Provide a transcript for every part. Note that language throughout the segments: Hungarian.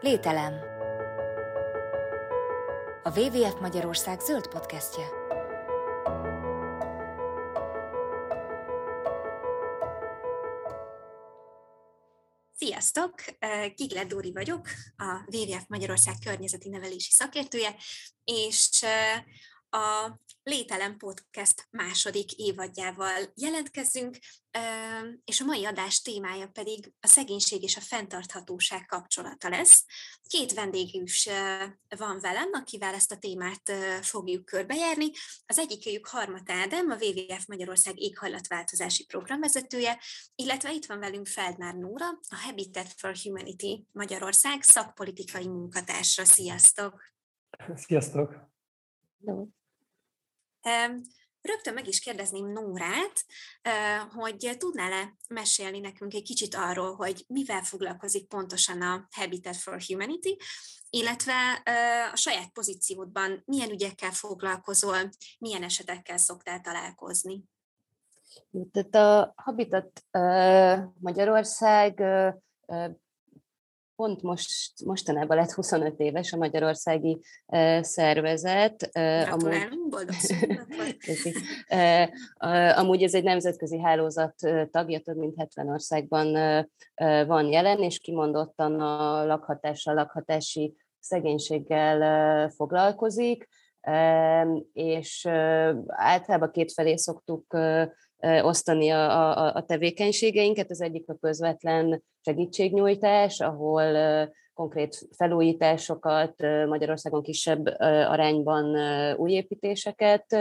Lételem. A WWF Magyarország zöld podcastje. Sziasztok! Gigle Dóri vagyok, a WWF Magyarország környezeti nevelési szakértője, és a Lételem Podcast második évadjával jelentkezünk, és a mai adás témája pedig a szegénység és a fenntarthatóság kapcsolata lesz. Két vendégünk is van velem, akivel ezt a témát fogjuk körbejárni. Az egyikőjük Harmat Ádám, a WWF Magyarország éghajlatváltozási programvezetője, illetve itt van velünk Feldmár Nóra, a Habitat for Humanity Magyarország szakpolitikai munkatársa. Sziasztok! Sziasztok! Hello. Rögtön meg is kérdezném Nórát, hogy tudnál-e mesélni nekünk egy kicsit arról, hogy mivel foglalkozik pontosan a Habitat for Humanity, illetve a saját pozíciódban milyen ügyekkel foglalkozol, milyen esetekkel szoktál találkozni? Tehát a Habitat Magyarország pont most, mostanában lett 25 éves a magyarországi uh, szervezet. Uh, amúgy, uh, amúgy ez egy nemzetközi hálózat tagja, több mint 70 országban uh, van jelen, és kimondottan a lakhatással, lakhatási szegénységgel uh, foglalkozik, és általában kétfelé szoktuk osztani a, a, a tevékenységeinket. Az egyik a közvetlen segítségnyújtás, ahol konkrét felújításokat, Magyarországon kisebb arányban új építéseket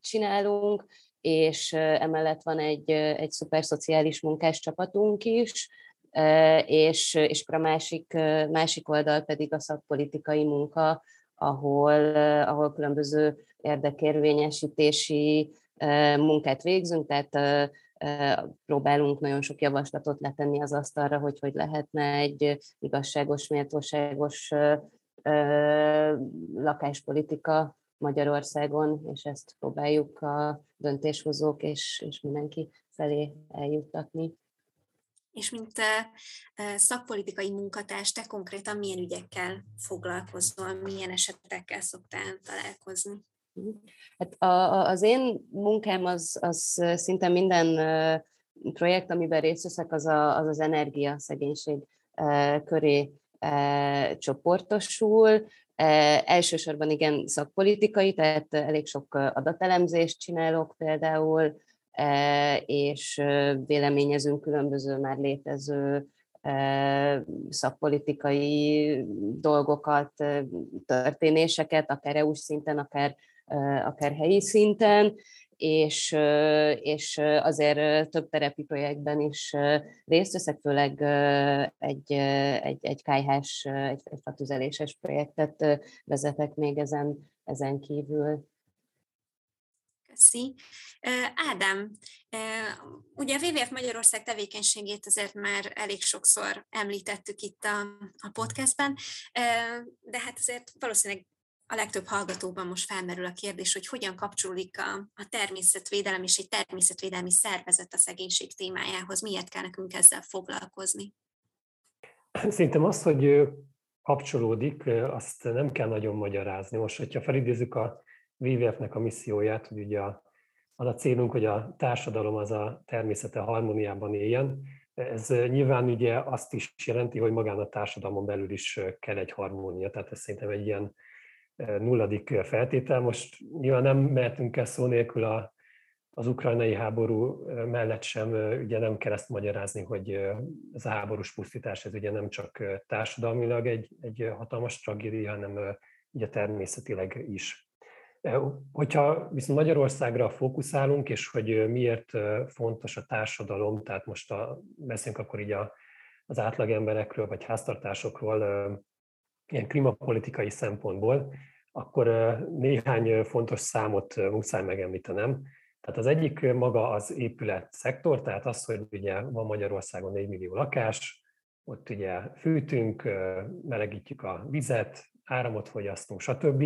csinálunk, és emellett van egy, egy szuper szociális munkás csapatunk is, és, és a másik, másik oldal pedig a szakpolitikai munka, ahol, ahol különböző érdekérvényesítési munkát végzünk, tehát próbálunk nagyon sok javaslatot letenni az asztalra, hogy hogy lehetne egy igazságos, méltóságos lakáspolitika Magyarországon, és ezt próbáljuk a döntéshozók és, és mindenki felé eljuttatni. És mint szakpolitikai munkatárs, te konkrétan milyen ügyekkel foglalkozol, milyen esetekkel szoktál találkozni? Hát a, az én munkám az, az szinte minden projekt, amiben részt veszek, az a, az, az energiaszegénység köré csoportosul. Elsősorban igen szakpolitikai, tehát elég sok adatelemzést csinálok például, és véleményezünk különböző már létező szakpolitikai dolgokat, történéseket, akár EU-s szinten, akár akár helyi szinten, és, és azért több terepi projektben is részt veszek, főleg egy, egy, egy kájhás, egy, egy fatüzeléses projektet vezetek még ezen, ezen kívül. Köszi. Ádám, ugye a WWF Magyarország tevékenységét azért már elég sokszor említettük itt a, a podcastben, de hát azért valószínűleg a legtöbb hallgatóban most felmerül a kérdés, hogy hogyan kapcsolódik a, a természetvédelem és egy természetvédelmi szervezet a szegénység témájához, miért kell nekünk ezzel foglalkozni? Szerintem az, hogy kapcsolódik, azt nem kell nagyon magyarázni. Most, hogyha felidézzük a WWF-nek a misszióját, hogy ugye az a célunk, hogy a társadalom az a természete harmóniában éljen, ez nyilván ugye azt is jelenti, hogy magán a társadalmon belül is kell egy harmónia, tehát ez szerintem egy ilyen nulladik feltétel. Most nyilván nem mehetünk el szó nélkül a, az ukrajnai háború mellett sem, ugye nem kell ezt magyarázni, hogy az a háborús pusztítás, ez ugye nem csak társadalmilag egy, egy hatalmas tragédia, hanem ugye természetileg is. Hogyha viszont Magyarországra fókuszálunk, és hogy miért fontos a társadalom, tehát most a, beszélünk akkor így a, az átlagemberekről, vagy háztartásokról, ilyen klímapolitikai szempontból, akkor néhány fontos számot muszáj megemlítenem. Tehát az egyik maga az épület szektor, tehát az, hogy ugye van Magyarországon 4 millió lakás, ott ugye fűtünk, melegítjük a vizet, áramot fogyasztunk, stb.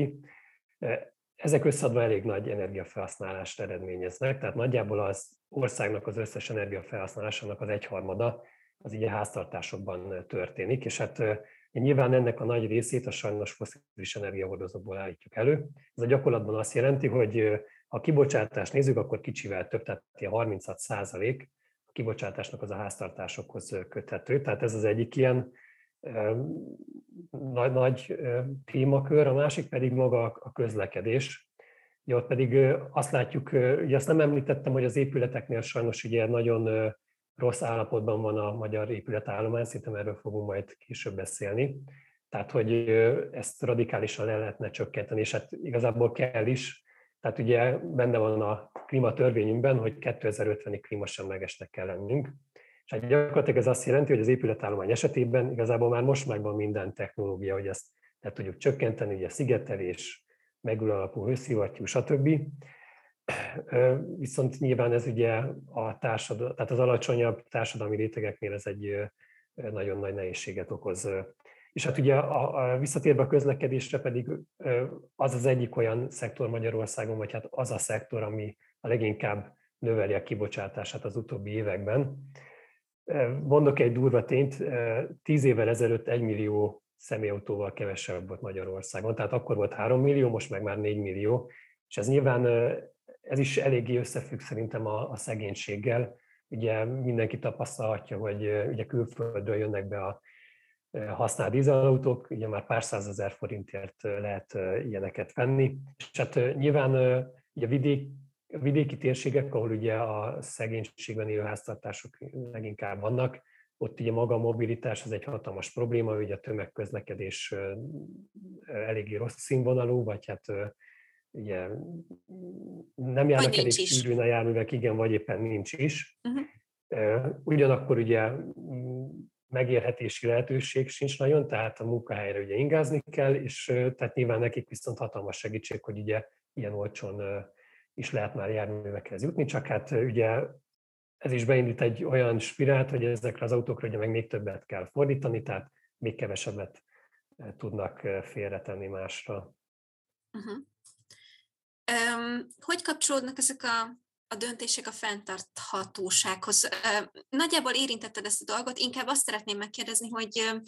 Ezek összeadva elég nagy energiafelhasználást eredményeznek, tehát nagyjából az országnak az összes energiafelhasználásának az egyharmada az így háztartásokban történik, és hát nyilván ennek a nagy részét a sajnos foszilis energiahordozókból állítjuk elő. Ez a gyakorlatban azt jelenti, hogy ha kibocsátást nézzük, akkor kicsivel több, tehát 36 százalék a kibocsátásnak az a háztartásokhoz köthető. Tehát ez az egyik ilyen nagy, nagy témakör, a másik pedig maga a közlekedés. Ugye ott pedig azt látjuk, ugye azt nem említettem, hogy az épületeknél sajnos ugye nagyon rossz állapotban van a magyar épületállomány, szerintem erről fogunk majd később beszélni. Tehát, hogy ezt radikálisan le lehetne csökkenteni, és hát igazából kell is. Tehát ugye benne van a klímatörvényünkben, hogy 2050-ig klímasemlegesnek kell lennünk. És hát gyakorlatilag ez azt jelenti, hogy az épületállomány esetében igazából már most megvan minden technológia, hogy ezt le tudjuk csökkenteni, ugye szigetelés, megül alapú hőszivattyú, stb. Viszont nyilván ez ugye a társadal, tehát az alacsonyabb társadalmi rétegeknél ez egy nagyon nagy nehézséget okoz. És hát ugye a, a visszatérve a közlekedésre pedig az az egyik olyan szektor Magyarországon, vagy hát az a szektor, ami a leginkább növeli a kibocsátását az utóbbi években. Mondok egy durva tényt, tíz évvel ezelőtt egy millió személyautóval kevesebb volt Magyarországon, tehát akkor volt 3 millió, most meg már 4 millió, és ez nyilván ez is eléggé összefügg szerintem a, a szegénységgel. Ugye mindenki tapasztalhatja, hogy ugye külföldről jönnek be a használt dízelautók, ugye már pár százezer forintért lehet ilyeneket venni. És hát nyilván ugye vidék, a vidéki térségek, ahol ugye a szegénységben élő háztartások leginkább vannak, ott ugye maga a mobilitás az egy hatalmas probléma, ugye a tömegközlekedés eléggé rossz színvonalú, vagy hát ugye nem járnak elég sűrűn a járművek, igen, vagy éppen nincs is. Uh-huh. Ugyanakkor ugye megérhetési lehetőség sincs nagyon, tehát a munkahelyre ugye ingázni kell, és tehát nyilván nekik viszont hatalmas segítség, hogy ugye ilyen olcsón is lehet már járművekhez jutni, csak hát ugye ez is beindít egy olyan spirált, hogy ezekre az autókra ugye meg még többet kell fordítani, tehát még kevesebbet tudnak félretenni másra. Uh-huh. Hogy kapcsolódnak ezek a, a döntések a fenntarthatósághoz? Nagyjából érintetted ezt a dolgot, inkább azt szeretném megkérdezni, hogy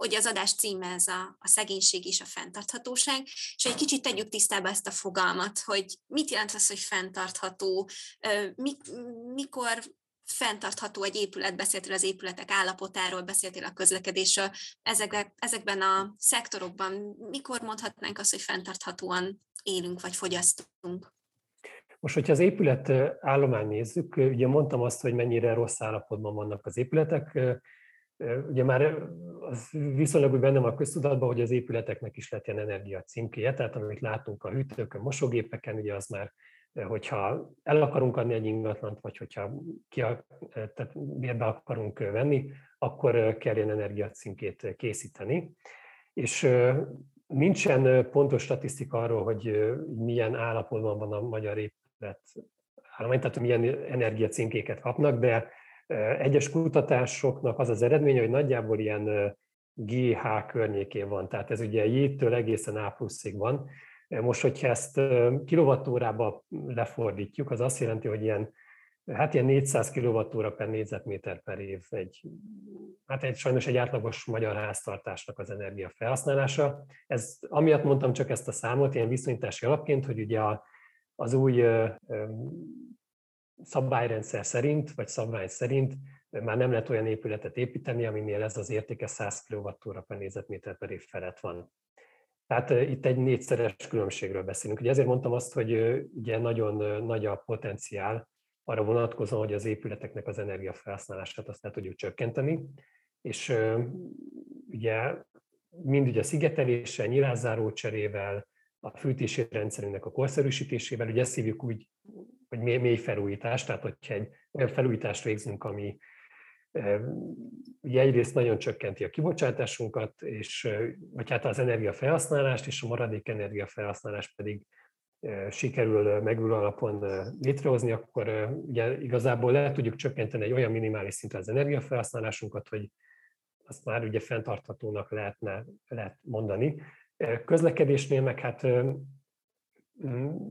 hogy az adás címe ez a, a szegénység és a fenntarthatóság, és egy kicsit tegyük tisztába ezt a fogalmat, hogy mit jelent az, hogy fenntartható, mi, mikor fenntartható egy épület, beszéltél az épületek állapotáról, beszéltél a közlekedésről, ezekben, ezekben a szektorokban mikor mondhatnánk azt, hogy fenntarthatóan élünk vagy fogyasztunk? Most, hogyha az épület állomány nézzük, ugye mondtam azt, hogy mennyire rossz állapotban vannak az épületek, Ugye már az viszonylag úgy bennem a köztudatban, hogy az épületeknek is lett ilyen energia címkéje, tehát amit látunk a hűtőkön, mosógépeken, ugye az már, hogyha el akarunk adni egy ingatlant, vagy hogyha ki a, tehát bérbe akarunk venni, akkor kell ilyen energia címkét készíteni. És nincsen pontos statisztika arról, hogy milyen állapotban van a magyar épület állomány, tehát milyen energiacímkéket kapnak, de egyes kutatásoknak az az eredménye, hogy nagyjából ilyen GH környékén van, tehát ez ugye J-től egészen A pluszig van. Most, hogyha ezt kilovattórába lefordítjuk, az azt jelenti, hogy ilyen, hát ilyen 400 kWh per négyzetméter per év egy, hát egy, sajnos egy átlagos magyar háztartásnak az energia felhasználása. Ez, amiatt mondtam csak ezt a számot, ilyen viszonyítási alapként, hogy ugye a, az új szabályrendszer szerint, vagy szabvány szerint már nem lehet olyan épületet építeni, aminél ez az értéke 100 kWh per négyzetméter per év felett van. Tehát itt egy négyszeres különbségről beszélünk. Ugye ezért mondtam azt, hogy ugye nagyon nagy a potenciál arra vonatkozóan, hogy az épületeknek az energiafelhasználását azt le tudjuk csökkenteni, és ugye mind ugye a szigeteléssel, nyilázzáró cserével, a fűtési rendszerünknek a korszerűsítésével, ugye ezt hívjuk úgy mély, mély felújítás, tehát hogyha egy olyan felújítást végzünk, ami ugye egyrészt nagyon csökkenti a kibocsátásunkat, és, vagy hát az energiafelhasználást, és a maradék energiafelhasználást pedig sikerül megülő alapon létrehozni, akkor ugye igazából le tudjuk csökkenteni egy olyan minimális szintre az energiafelhasználásunkat, hogy azt már ugye fenntarthatónak lehetne, lehet mondani. Közlekedésnél meg hát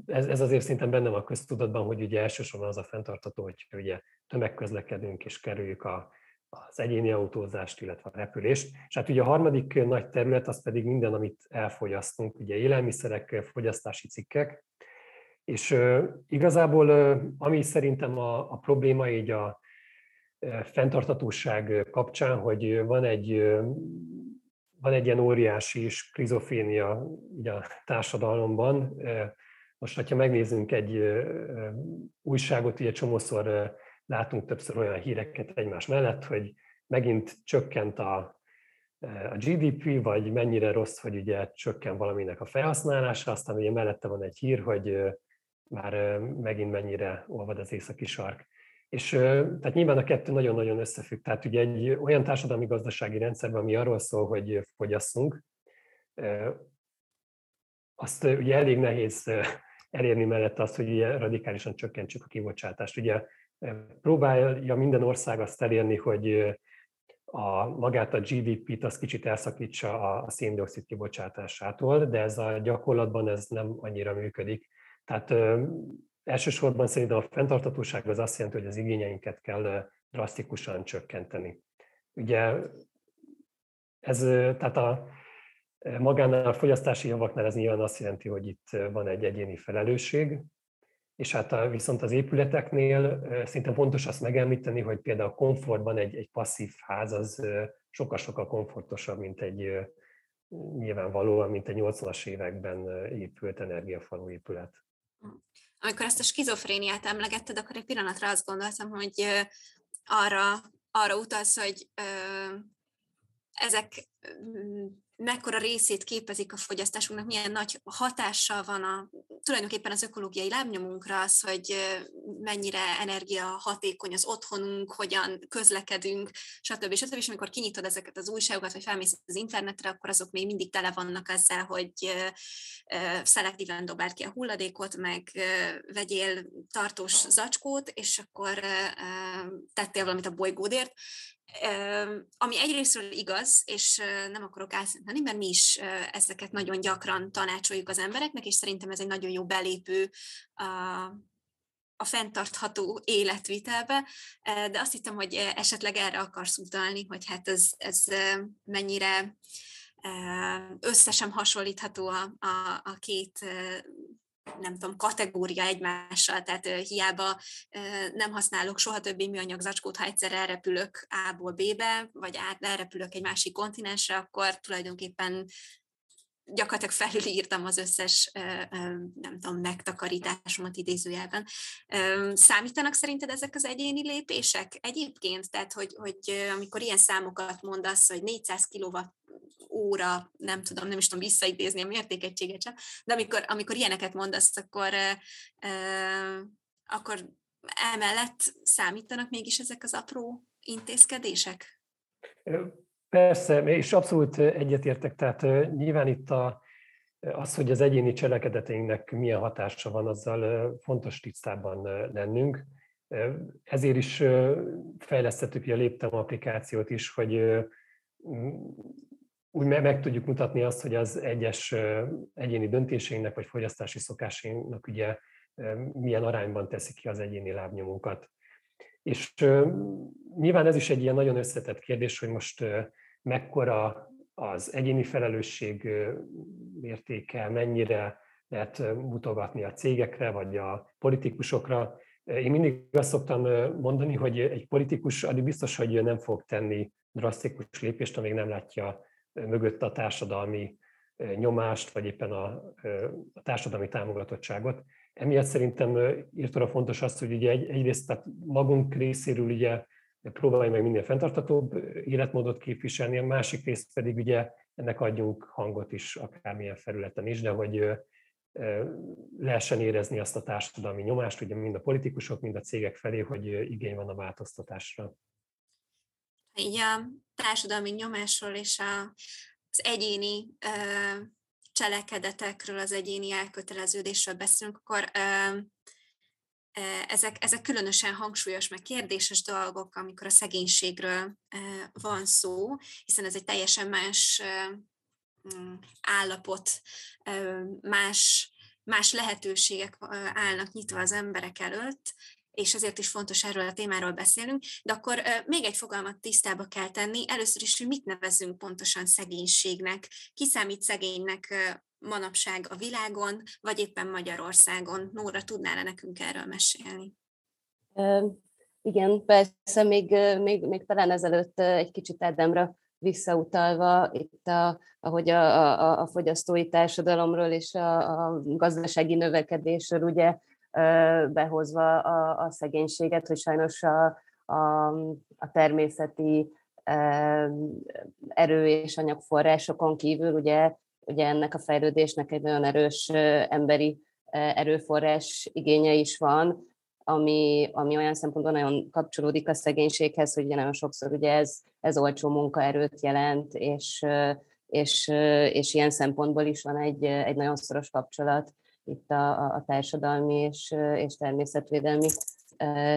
ez, ez azért szinten benne van a köztudatban, hogy ugye elsősorban az a fenntartató, hogy ugye tömegközlekedünk és kerüljük a az egyéni autózást, illetve a repülést. És hát ugye a harmadik nagy terület az pedig minden, amit elfogyasztunk, ugye élelmiszerek, fogyasztási cikkek, és igazából ami szerintem a, a probléma így a fenntartatóság kapcsán, hogy van egy, van egy ilyen óriási skrizofénia a társadalomban. Most, ha megnézzünk egy újságot, ugye csomószor látunk többször olyan híreket egymás mellett, hogy megint csökkent a, a GDP, vagy mennyire rossz, hogy ugye csökken valaminek a felhasználása, aztán ugye mellette van egy hír, hogy már megint mennyire olvad az északi sark. És tehát nyilván a kettő nagyon-nagyon összefügg. Tehát ugye egy olyan társadalmi gazdasági rendszerben, ami arról szól, hogy fogyasszunk, azt ugye elég nehéz elérni mellett azt, hogy ugye radikálisan csökkentsük a kibocsátást. Ugye próbálja minden ország azt elérni, hogy a, magát a GDP-t az kicsit elszakítsa a széndiokszid kibocsátásától, de ez a gyakorlatban ez nem annyira működik. Tehát ö, elsősorban szerintem a fenntartatóság az azt jelenti, hogy az igényeinket kell drasztikusan csökkenteni. Ugye ez, tehát a magánál fogyasztási javaknál ez nyilván azt jelenti, hogy itt van egy egyéni felelősség, és hát a, viszont az épületeknél szinte fontos azt megemlíteni, hogy például a komfortban egy, egy passzív ház az sokkal-sokkal komfortosabb, mint egy nyilvánvalóan, mint egy 80-as években épült energiafalú épület. Amikor ezt a skizofréniát emlegetted, akkor egy pillanatra azt gondoltam, hogy arra, arra utalsz, hogy ezek mekkora részét képezik a fogyasztásunknak, milyen nagy hatással van a, tulajdonképpen az ökológiai lábnyomunkra az, hogy mennyire energia hatékony az otthonunk, hogyan közlekedünk, stb. stb. És amikor kinyitod ezeket az újságokat, vagy felmész az internetre, akkor azok még mindig tele vannak ezzel, hogy szelektíven dobáld ki a hulladékot, meg vegyél tartós zacskót, és akkor tettél valamit a bolygódért, ami egyrésztről igaz, és nem akarok álszenteni, mert mi is ezeket nagyon gyakran tanácsoljuk az embereknek, és szerintem ez egy nagyon jó belépő a, fenntartható életvitelbe, de azt hittem, hogy esetleg erre akarsz utalni, hogy hát ez, ez mennyire összesen hasonlítható a, a, a két nem tudom, kategória egymással, tehát hiába nem használok soha többé műanyag zacskót, ha egyszer elrepülök A-ból B-be, vagy át elrepülök egy másik kontinensre, akkor tulajdonképpen gyakorlatilag felülírtam az összes, nem tudom, megtakarításomat idézőjelben. Számítanak szerinted ezek az egyéni lépések egyébként? Tehát, hogy, hogy amikor ilyen számokat mondasz, hogy 400 kilowatt óra, nem tudom, nem is tudom visszaidézni a mértékegységet sem, de amikor, amikor ilyeneket mondasz, akkor, akkor emellett számítanak mégis ezek az apró intézkedések? Persze, és abszolút egyetértek, tehát nyilván itt a, az, hogy az egyéni cselekedeteinknek milyen hatása van, azzal fontos tisztában lennünk. Ezért is fejlesztettük a Léptem applikációt is, hogy úgy meg tudjuk mutatni azt, hogy az egyes egyéni döntéseinknek vagy fogyasztási szokásainknak ugye milyen arányban teszik ki az egyéni lábnyomunkat. És nyilván ez is egy ilyen nagyon összetett kérdés, hogy most mekkora az egyéni felelősség mértéke, mennyire lehet mutogatni a cégekre vagy a politikusokra. Én mindig azt szoktam mondani, hogy egy politikus addig biztos, hogy nem fog tenni drasztikus lépést, amíg nem látja mögött a társadalmi nyomást, vagy éppen a, a társadalmi támogatottságot. Emiatt szerintem írtóra fontos az, hogy ugye egy, egyrészt tehát magunk részéről ugye próbálj meg minél fenntartatóbb életmódot képviselni, a másik részt pedig ugye ennek adjunk hangot is akármilyen felületen is, de hogy lehessen érezni azt a társadalmi nyomást, ugye mind a politikusok, mind a cégek felé, hogy igény van a változtatásra. Így a társadalmi nyomásról és a, az egyéni ö, cselekedetekről, az egyéni elköteleződésről beszélünk, akkor ö, ezek, ezek különösen hangsúlyos, meg kérdéses dolgok, amikor a szegénységről van szó, hiszen ez egy teljesen más mm, állapot, más, más lehetőségek állnak nyitva az emberek előtt, és ezért is fontos erről a témáról beszélnünk, de akkor még egy fogalmat tisztába kell tenni, először is, hogy mit nevezünk pontosan szegénységnek, ki számít szegénynek manapság a világon, vagy éppen Magyarországon. Nóra, tudnál-e nekünk erről mesélni? Igen, persze, még, még, még talán ezelőtt egy kicsit Ádemra visszautalva, itt a, ahogy a, a, a fogyasztói társadalomról és a, a gazdasági növekedésről ugye behozva a, a szegénységet, hogy sajnos a, a, a természeti erő és anyagforrásokon kívül ugye, ugye ennek a fejlődésnek egy nagyon erős emberi erőforrás igénye is van, ami, ami olyan szempontból nagyon kapcsolódik a szegénységhez, hogy ugye nagyon sokszor ugye ez, ez olcsó munkaerőt jelent, és, és, és ilyen szempontból is van egy, egy nagyon szoros kapcsolat itt a, a társadalmi és, és természetvédelmi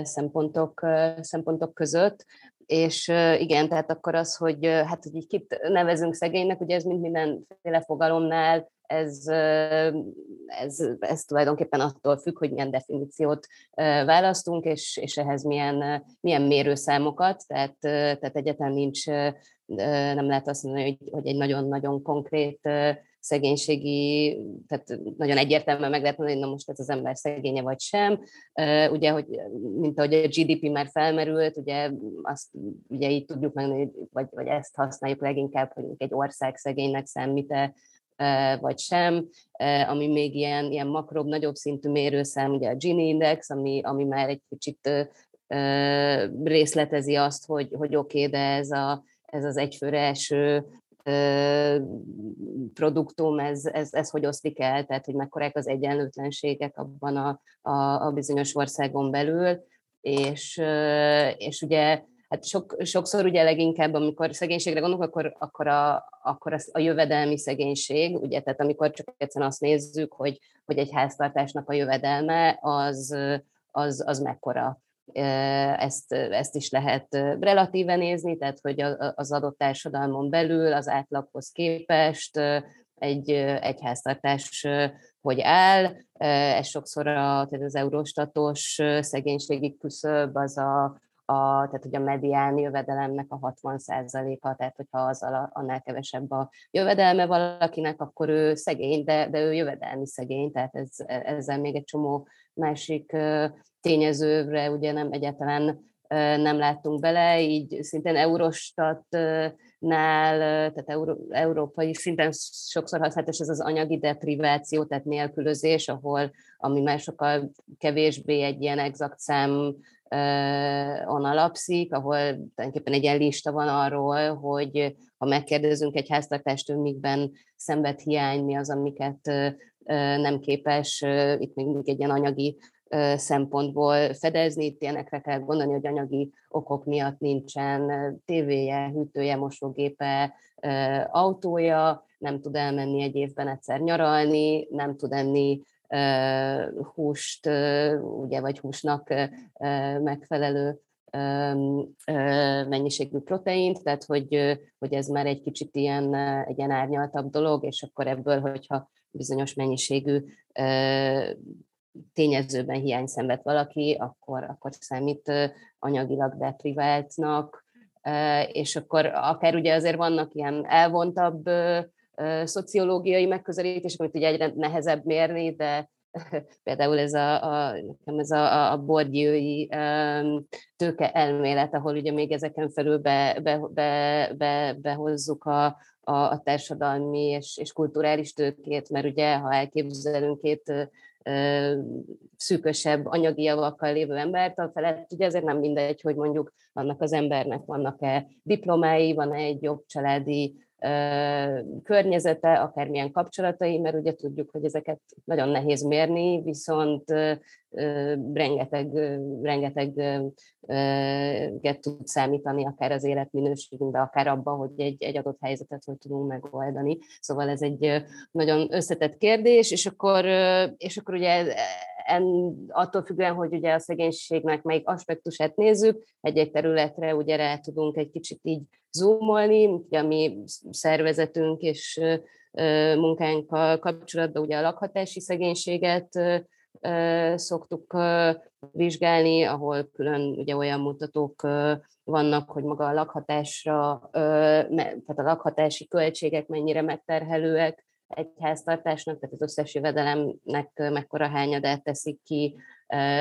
szempontok, szempontok között. És igen, tehát akkor az, hogy hát hogy így kit nevezünk szegénynek, ugye ez mind mindenféle fogalomnál ez, ez, ez tulajdonképpen attól függ, hogy milyen definíciót választunk, és, és ehhez milyen, milyen mérőszámokat, tehát, tehát egyetlen nincs, nem lehet azt mondani, hogy, hogy egy nagyon-nagyon konkrét szegénységi, tehát nagyon egyértelműen meg lehet mondani, hogy na most ez az ember szegénye vagy sem. Ugye, hogy mint ahogy a GDP már felmerült, ugye azt ugye így tudjuk meg, vagy, vagy ezt használjuk leginkább, hogy egy ország szegénynek számít-e, vagy sem, ami még ilyen, ilyen makrobb, nagyobb szintű mérőszám, ugye a Gini Index, ami, ami már egy kicsit részletezi azt, hogy, hogy oké, okay, de ez, a, ez az egyfőre eső produktum, ez, ez, ez hogy oszlik el, tehát hogy mekkorák az egyenlőtlenségek abban a, a, a bizonyos országon belül, és, és ugye hát sok, sokszor ugye leginkább, amikor szegénységre gondolunk, akkor, akkor, a, akkor az a jövedelmi szegénység, ugye, tehát amikor csak egyszerűen azt nézzük, hogy, hogy egy háztartásnak a jövedelme az, az, az mekkora. Ezt, ezt is lehet relatíve nézni, tehát hogy az adott társadalmon belül az átlaghoz képest egy, egy háztartás hogy áll. Ez sokszor a, tehát az eurostatos szegénységi küszöb az a a, tehát hogy a medián jövedelemnek a 60%-a, tehát hogyha az annál kevesebb a jövedelme valakinek, akkor ő szegény, de, de ő jövedelmi szegény, tehát ez, ezzel még egy csomó másik tényezőre ugye nem egyáltalán nem láttunk bele, így szintén Eurostatnál, tehát Euró, európai szinten sokszor használatos ez az anyagi depriváció, tehát nélkülözés, ahol ami már sokkal kevésbé egy ilyen exakt szám on alapszik, ahol tulajdonképpen egy ilyen lista van arról, hogy ha megkérdezünk egy háztartást, mikben szenved hiány, mi az, amiket nem képes, itt még egy ilyen anyagi szempontból fedezni, itt ilyenekre kell gondolni, hogy anyagi okok miatt nincsen tévéje, hűtője, mosógépe, autója, nem tud elmenni egy évben egyszer nyaralni, nem tud enni húst, ugye, vagy húsnak megfelelő mennyiségű proteint, tehát hogy, hogy ez már egy kicsit ilyen, egy ilyen árnyaltabb dolog, és akkor ebből, hogyha bizonyos mennyiségű tényezőben hiány szenved valaki, akkor, akkor számít anyagilag depriváltnak, és akkor akár ugye azért vannak ilyen elvontabb szociológiai megközelítések, amit ugye egyre nehezebb mérni, de például ez a, a, ez a, a borgyői tőke elmélet, ahol ugye még ezeken felül be, be, be, be, behozzuk a, a, a társadalmi és, és kulturális tőkét, mert ugye, ha elképzelünk két szűkösebb anyagi javakkal lévő embert, a felett ugye ezért nem mindegy, hogy mondjuk annak az embernek vannak-e diplomái, van-e egy jobb családi környezete, akármilyen kapcsolatai, mert ugye tudjuk, hogy ezeket nagyon nehéz mérni, viszont rengeteg, rengeteget tud számítani akár az életminőségünkbe, akár abban, hogy egy, egy adott helyzetet hogy tudunk megoldani. Szóval ez egy nagyon összetett kérdés, és akkor, és akkor ugye en, attól függően, hogy ugye a szegénységnek melyik aspektusát nézzük, egy-egy területre ugye rá tudunk egy kicsit így zoomolni, ugye a mi szervezetünk és munkánkkal kapcsolatban ugye a lakhatási szegénységet szoktuk vizsgálni, ahol külön ugye olyan mutatók vannak, hogy maga a lakhatásra, tehát a lakhatási költségek mennyire megterhelőek egy háztartásnak, tehát az összes jövedelemnek mekkora hányadát teszik ki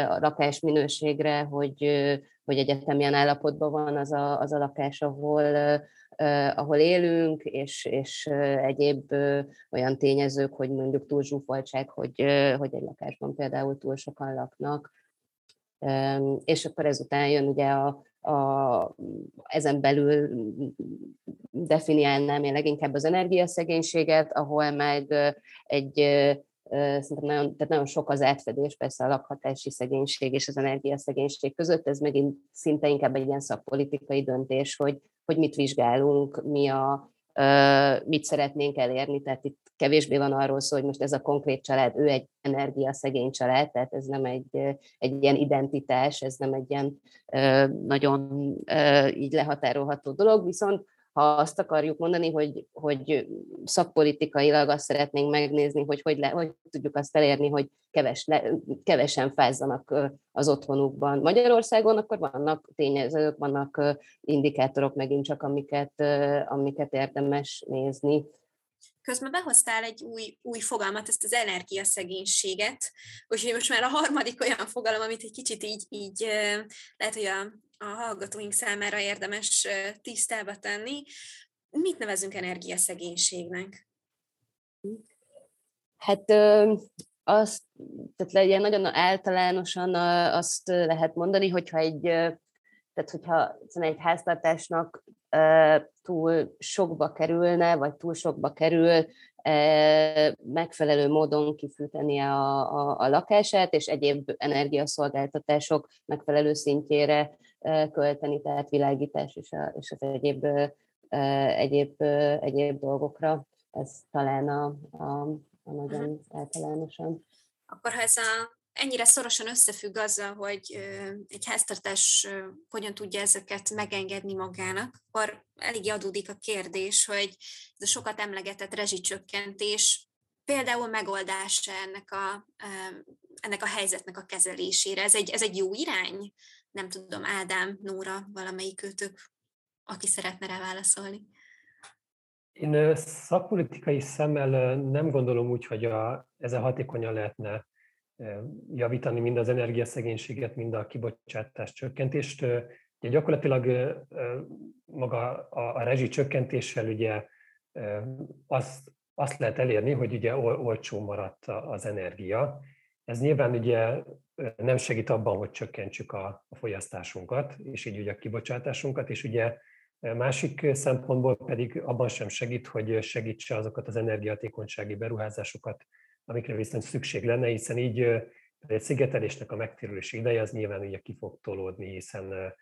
a lakás minőségre, hogy, hogy egyetem milyen állapotban van az a, az a lakás, ahol, ahol élünk, és, és egyéb olyan tényezők, hogy mondjuk túl zsúfoltság, hogy, hogy egy lakásban például túl sokan laknak. És akkor ezután jön ugye a, a, ezen belül definiálnám én leginkább az energiaszegénységet, ahol meg egy szerintem nagyon, tehát nagyon sok az átfedés persze a lakhatási szegénység és az energiaszegénység között, ez megint szinte inkább egy ilyen szakpolitikai döntés, hogy, hogy mit vizsgálunk, mi a, mit szeretnénk elérni, tehát itt kevésbé van arról szó, hogy most ez a konkrét család, ő egy energiaszegény család, tehát ez nem egy, egy ilyen identitás, ez nem egy ilyen nagyon így lehatárolható dolog, viszont ha azt akarjuk mondani, hogy, hogy szakpolitikailag azt szeretnénk megnézni, hogy hogy, le, hogy tudjuk azt elérni, hogy keves, le, kevesen fázzanak az otthonukban Magyarországon, akkor vannak tényezők, vannak indikátorok megint csak, amiket, amiket érdemes nézni. Közben behoztál egy új, új fogalmat, ezt az energiaszegénységet, úgyhogy most már a harmadik olyan fogalom, amit egy kicsit így, így lehet, hogy a, a hallgatóink számára érdemes tisztába tenni. Mit nevezünk energiaszegénységnek? Hát azt, tehát legyen nagyon általánosan azt lehet mondani, hogyha egy, tehát hogyha egy háztartásnak túl sokba kerülne, vagy túl sokba kerül megfelelő módon kifűteni a, a, a lakását, és egyéb energiaszolgáltatások megfelelő szintjére költeni, tehát világítás és, a, és az egyéb, egyéb, egyéb dolgokra. Ez talán a, a, a nagyon általánosan. Akkor ha ez a ennyire szorosan összefügg azzal, hogy egy háztartás hogyan tudja ezeket megengedni magának, akkor elég adódik a kérdés, hogy ez a sokat emlegetett rezsicsökkentés például megoldása ennek a, ennek a helyzetnek a kezelésére. Ez egy, ez egy jó irány? Nem tudom, Ádám, Nóra, valamelyik őtök, aki szeretne rá válaszolni. Én szakpolitikai szemmel nem gondolom úgy, hogy a, ezzel hatékonyan lehetne javítani mind az energiaszegénységet, mind a kibocsátás csökkentést. Ugye gyakorlatilag maga a, a rezsi csökkentéssel ugye azt, azt lehet elérni, hogy ugye olcsó maradt az energia. Ez nyilván ugye nem segít abban, hogy csökkentsük a, a fogyasztásunkat, és így ugye a kibocsátásunkat, és ugye másik szempontból pedig abban sem segít, hogy segítse azokat az energiatékonysági beruházásokat, amikre viszont szükség lenne, hiszen így egy szigetelésnek a megtérülési ideje az nyilván ugye ki fog tolódni, hiszen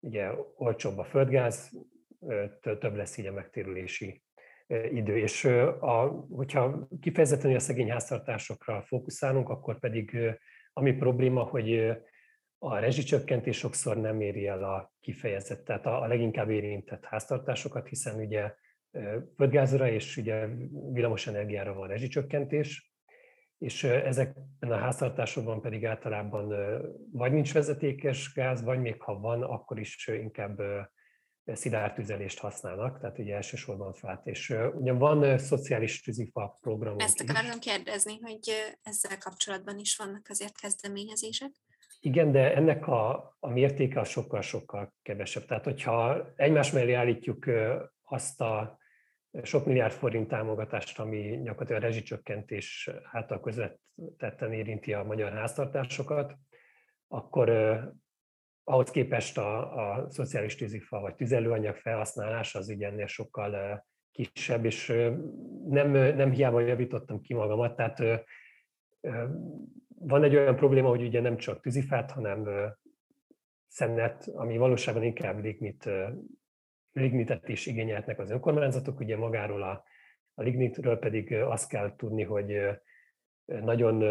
ugye olcsóbb a földgáz, több lesz így a megtérülési idő. És a, hogyha kifejezetten a szegény háztartásokra fókuszálunk, akkor pedig ami probléma, hogy a rezsicsökkentés sokszor nem éri el a kifejezett, tehát a, leginkább érintett háztartásokat, hiszen ugye földgázra és ugye villamosenergiára van rezsicsökkentés, és ezekben a háztartásokban pedig általában vagy nincs vezetékes gáz, vagy még ha van, akkor is inkább szilárd tüzelést használnak, tehát ugye elsősorban fát. És ugyan van szociális tűzifa program. Ezt akarom kérdezni, hogy ezzel kapcsolatban is vannak azért kezdeményezések. Igen, de ennek a, a mértéke sokkal-sokkal kevesebb. Tehát, hogyha egymás mellé állítjuk azt a sok milliárd forint támogatást, ami gyakorlatilag a rezsicsökkentés által közvetetten érinti a magyar háztartásokat, akkor ahhoz képest a, a szociális tűzifa vagy tüzelőanyag felhasználása az ugye ennél sokkal kisebb, és nem, nem hiába javítottam ki magamat, tehát van egy olyan probléma, hogy ugye nem csak tűzifát, hanem szennet, ami valóságban inkább lignit lignitet is igényeltnek az önkormányzatok, ugye magáról a, a lignitről pedig azt kell tudni, hogy nagyon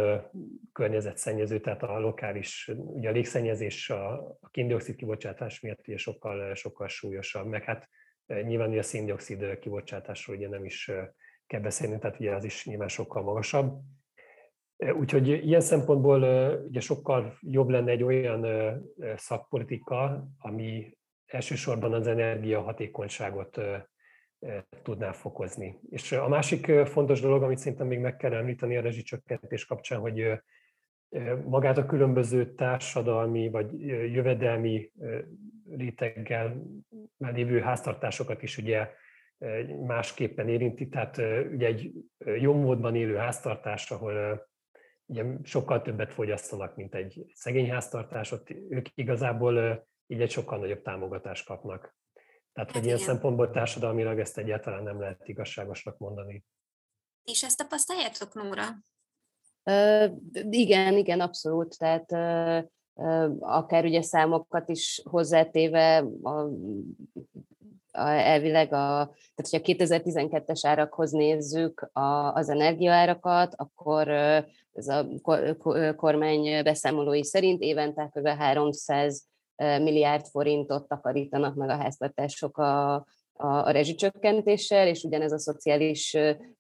környezetszennyező, tehát a lokális, ugye a légszennyezés a, a kéndioxid kibocsátás miatt ugye sokkal, sokkal súlyosabb, meg hát nyilván a széndiokszid kibocsátásról ugye nem is kell beszélni, tehát ugye az is nyilván sokkal magasabb. Úgyhogy ilyen szempontból ugye sokkal jobb lenne egy olyan szakpolitika, ami elsősorban az energiahatékonyságot tudná fokozni. És a másik fontos dolog, amit szerintem még meg kell említeni a rezsicsökkentés kapcsán, hogy magát a különböző társadalmi vagy jövedelmi réteggel lévő háztartásokat is ugye másképpen érinti. Tehát ugye egy jó módban élő háztartás, ahol ugye sokkal többet fogyasztanak, mint egy szegény háztartás, ott ők igazából így egy sokkal nagyobb támogatást kapnak. Tehát, hogy hát ilyen szempontból társadalmilag ezt egyáltalán nem lehet igazságosnak mondani. És ezt tapasztaljátok, Nóra? Uh, igen, igen, abszolút. Tehát uh, uh, akár ugye számokat is hozzátéve a, a, elvileg, a, tehát hogyha 2012-es árakhoz nézzük a, az energiaárakat, akkor ez a kormány beszámolói szerint évente kb. 300 milliárd forintot takarítanak meg a háztartások a, a, a rezsicsökkentéssel, és ugyanez a szociális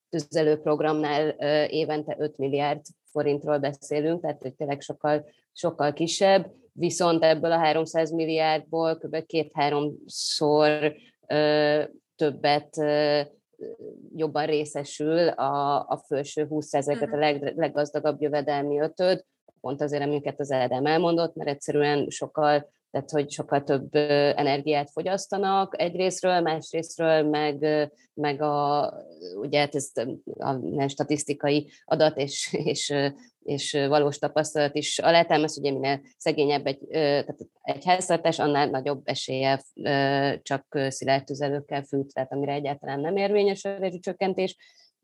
tüzelőprogramnál évente 5 milliárd forintról beszélünk, tehát hogy tényleg sokkal, sokkal kisebb, viszont ebből a 300 milliárdból kb. két-háromszor többet jobban részesül a, a felső 20 ezeket a leg, leggazdagabb jövedelmi ötöd, pont azért, amiket az Ádám elmondott, mert egyszerűen sokkal tehát hogy sokkal több energiát fogyasztanak egyrésztről, másrésztről meg, meg a, ugye hát ez a statisztikai adat és, és, és valós tapasztalat is alátámasz, ugye minél szegényebb egy, tehát egy háztartás, annál nagyobb esélye csak szilárd tüzelőkkel fűt, tehát amire egyáltalán nem érvényes a rezsicsökkentés,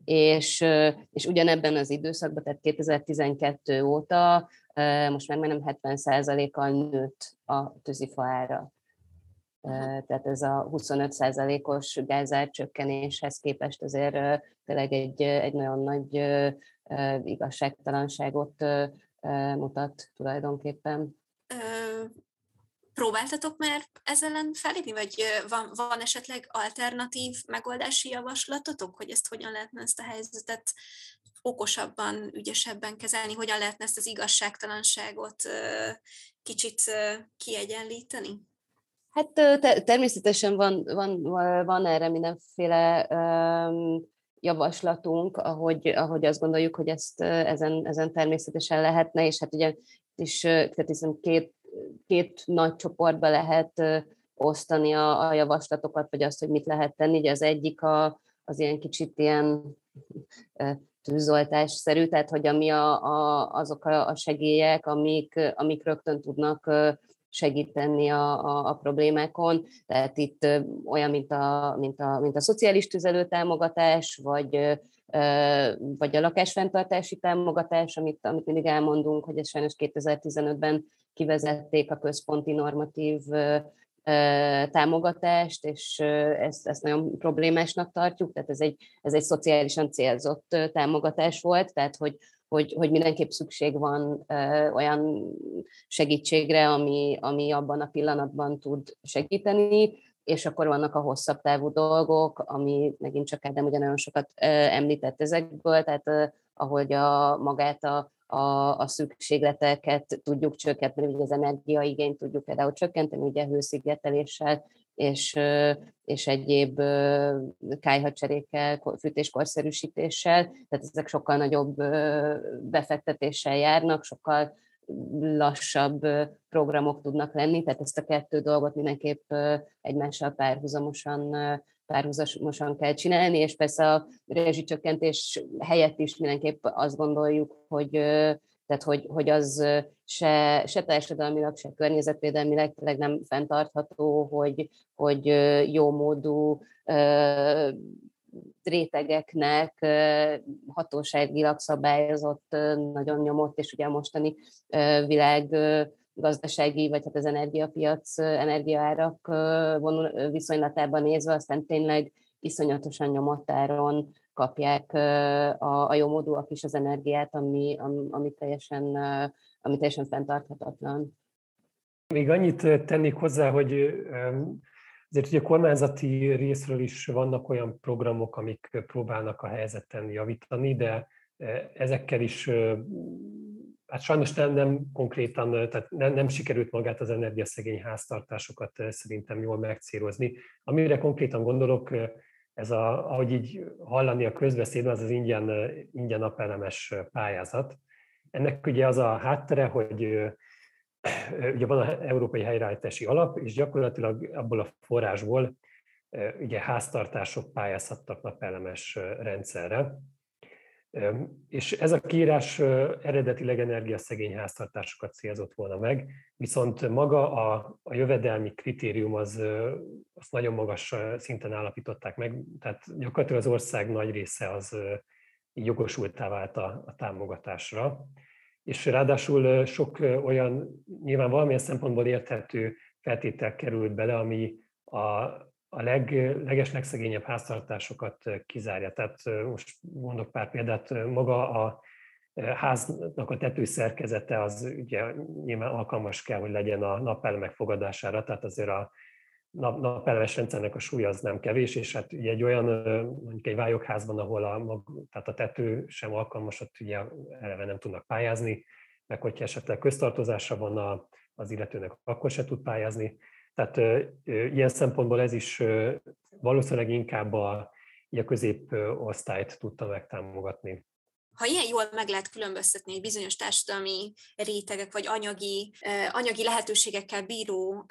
és, és ugyanebben az időszakban, tehát 2012 óta most már majdnem 70%-kal nőtt a tűzifa ára. Tehát ez a 25%-os gázár csökkenéshez képest azért tényleg egy, egy nagyon nagy igazságtalanságot mutat tulajdonképpen. Próbáltatok már ezzel ellen felépni, vagy van, van esetleg alternatív megoldási javaslatotok, hogy ezt hogyan lehetne ezt a helyzetet okosabban, ügyesebben kezelni, hogyan lehetne ezt az igazságtalanságot kicsit kiegyenlíteni? Hát természetesen van, van, van erre mindenféle javaslatunk, ahogy, ahogy azt gondoljuk, hogy ezt ezen, ezen természetesen lehetne, és hát ugye is, tehát hiszem két, két nagy csoportba lehet osztani a, a javaslatokat, vagy azt, hogy mit lehet tenni. Ugye az egyik a, az ilyen kicsit ilyen tűzoltásszerű, tehát hogy ami a, a, azok a, a segélyek, amik, amik rögtön tudnak segíteni a, a, a problémákon. Tehát itt olyan, mint a, mint a, mint a szociális tüzelőtámogatás, vagy, vagy a lakásfenntartási támogatás, amit, amit mindig elmondunk, hogy ez sajnos 2015-ben kivezették a központi normatív támogatást, és ezt, ezt nagyon problémásnak tartjuk, tehát ez egy, ez egy szociálisan célzott támogatás volt, tehát hogy, hogy, hogy mindenképp szükség van olyan segítségre, ami, ami abban a pillanatban tud segíteni, és akkor vannak a hosszabb távú dolgok, ami megint csak Ádám ugye nagyon sokat említett ezekből, tehát ahogy a magát a a, a szükségleteket tudjuk csökkenteni, ugye az energiaigényt tudjuk például csökkenteni, ugye hőszigeteléssel, és, és egyéb kájhacserékkel, fűtéskorszerűsítéssel, tehát ezek sokkal nagyobb befektetéssel járnak, sokkal lassabb programok tudnak lenni, tehát ezt a kettő dolgot mindenképp egymással párhuzamosan párhuzamosan kell csinálni, és persze a rezsicsökkentés helyett is mindenképp azt gondoljuk, hogy tehát hogy, hogy az se, se társadalmilag, se környezetvédelmileg tényleg nem fenntartható, hogy, hogy jó módú rétegeknek hatóságilag szabályozott, nagyon nyomott, és ugye a mostani világ gazdasági, vagy hát az energiapiac, energiaárak vonul, viszonylatában nézve, aztán tényleg iszonyatosan nyomott áron kapják a, a jó módúak is az energiát, ami, ami, ami, teljesen, ami teljesen fenntarthatatlan. Még annyit tennék hozzá, hogy azért ugye kormányzati részről is vannak olyan programok, amik próbálnak a helyzeten javítani, de ezekkel is hát sajnos nem, nem konkrétan, tehát nem, nem sikerült magát az energiaszegény háztartásokat szerintem jól megcélozni. Amire konkrétan gondolok, ez a, ahogy így hallani a közbeszédben, az az ingyen, ingyen napelemes pályázat. Ennek ugye az a háttere, hogy ugye van az Európai Helyreállítási Alap, és gyakorlatilag abból a forrásból ugye háztartások pályázhattak napelemes rendszerre. És ez a kiírás eredetileg energiaszegény háztartásokat célzott volna meg, viszont maga a, a jövedelmi kritérium az, az nagyon magas szinten állapították meg, tehát gyakorlatilag az ország nagy része az jogosultá vált a, a támogatásra. És ráadásul sok olyan nyilván valamilyen szempontból érthető feltétel került bele, ami a, a leg, leges legszegényebb háztartásokat kizárja. Tehát most mondok pár példát, maga a háznak a tetőszerkezete az ugye nyilván alkalmas kell, hogy legyen a napelemek fogadására, tehát azért a napelemes rendszernek a súlya az nem kevés, és hát ugye egy olyan, mondjuk egy vályokházban, ahol a, tehát a tető sem alkalmas, ott ugye eleve nem tudnak pályázni, meg hogyha esetleg köztartozása van a, az illetőnek, akkor se tud pályázni. Tehát ilyen szempontból ez is valószínűleg inkább a, a középosztályt tudta megtámogatni ha ilyen jól meg lehet különböztetni egy bizonyos társadalmi rétegek vagy anyagi, anyagi lehetőségekkel bíró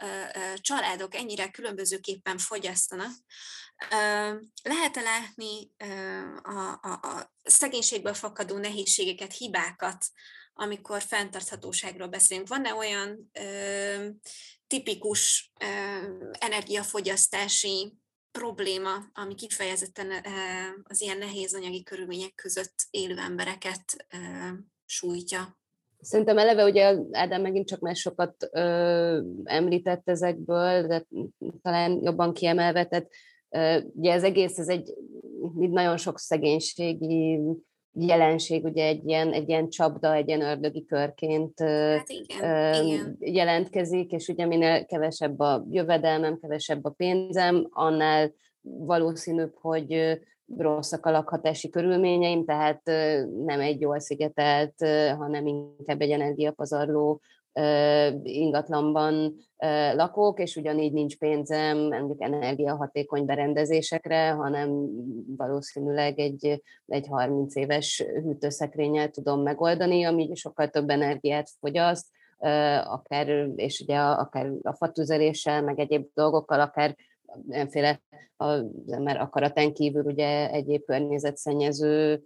családok ennyire különbözőképpen fogyasztanak, lehet-e látni a, a, a szegénységből fakadó nehézségeket, hibákat, amikor fenntarthatóságról beszélünk? Van-e olyan ö, tipikus energiafogyasztási probléma, ami kifejezetten az ilyen nehéz anyagi körülmények között élő embereket sújtja. Szerintem eleve ugye Ádám megint csak másokat ö, említett ezekből, de talán jobban kiemelve, tehát ö, ugye ez egész, ez egy nagyon sok szegénységi jelenség ugye egy ilyen, egy ilyen csapda, egy ilyen ördögi körként hát igen, igen. jelentkezik, és ugye minél kevesebb a jövedelmem, kevesebb a pénzem, annál valószínűbb, hogy rosszak a lakhatási körülményeim, tehát nem egy jól szigetelt, hanem inkább egy energiapazarló ingatlanban lakok, és ugyanígy nincs pénzem mondjuk energiahatékony berendezésekre, hanem valószínűleg egy, egy 30 éves hűtőszekrényel tudom megoldani, ami sokkal több energiát fogyaszt, akár, és ugye akár a fatüzeléssel, meg egyéb dolgokkal, akár mindenféle az ember akaratán kívül ugye egyéb környezetszennyező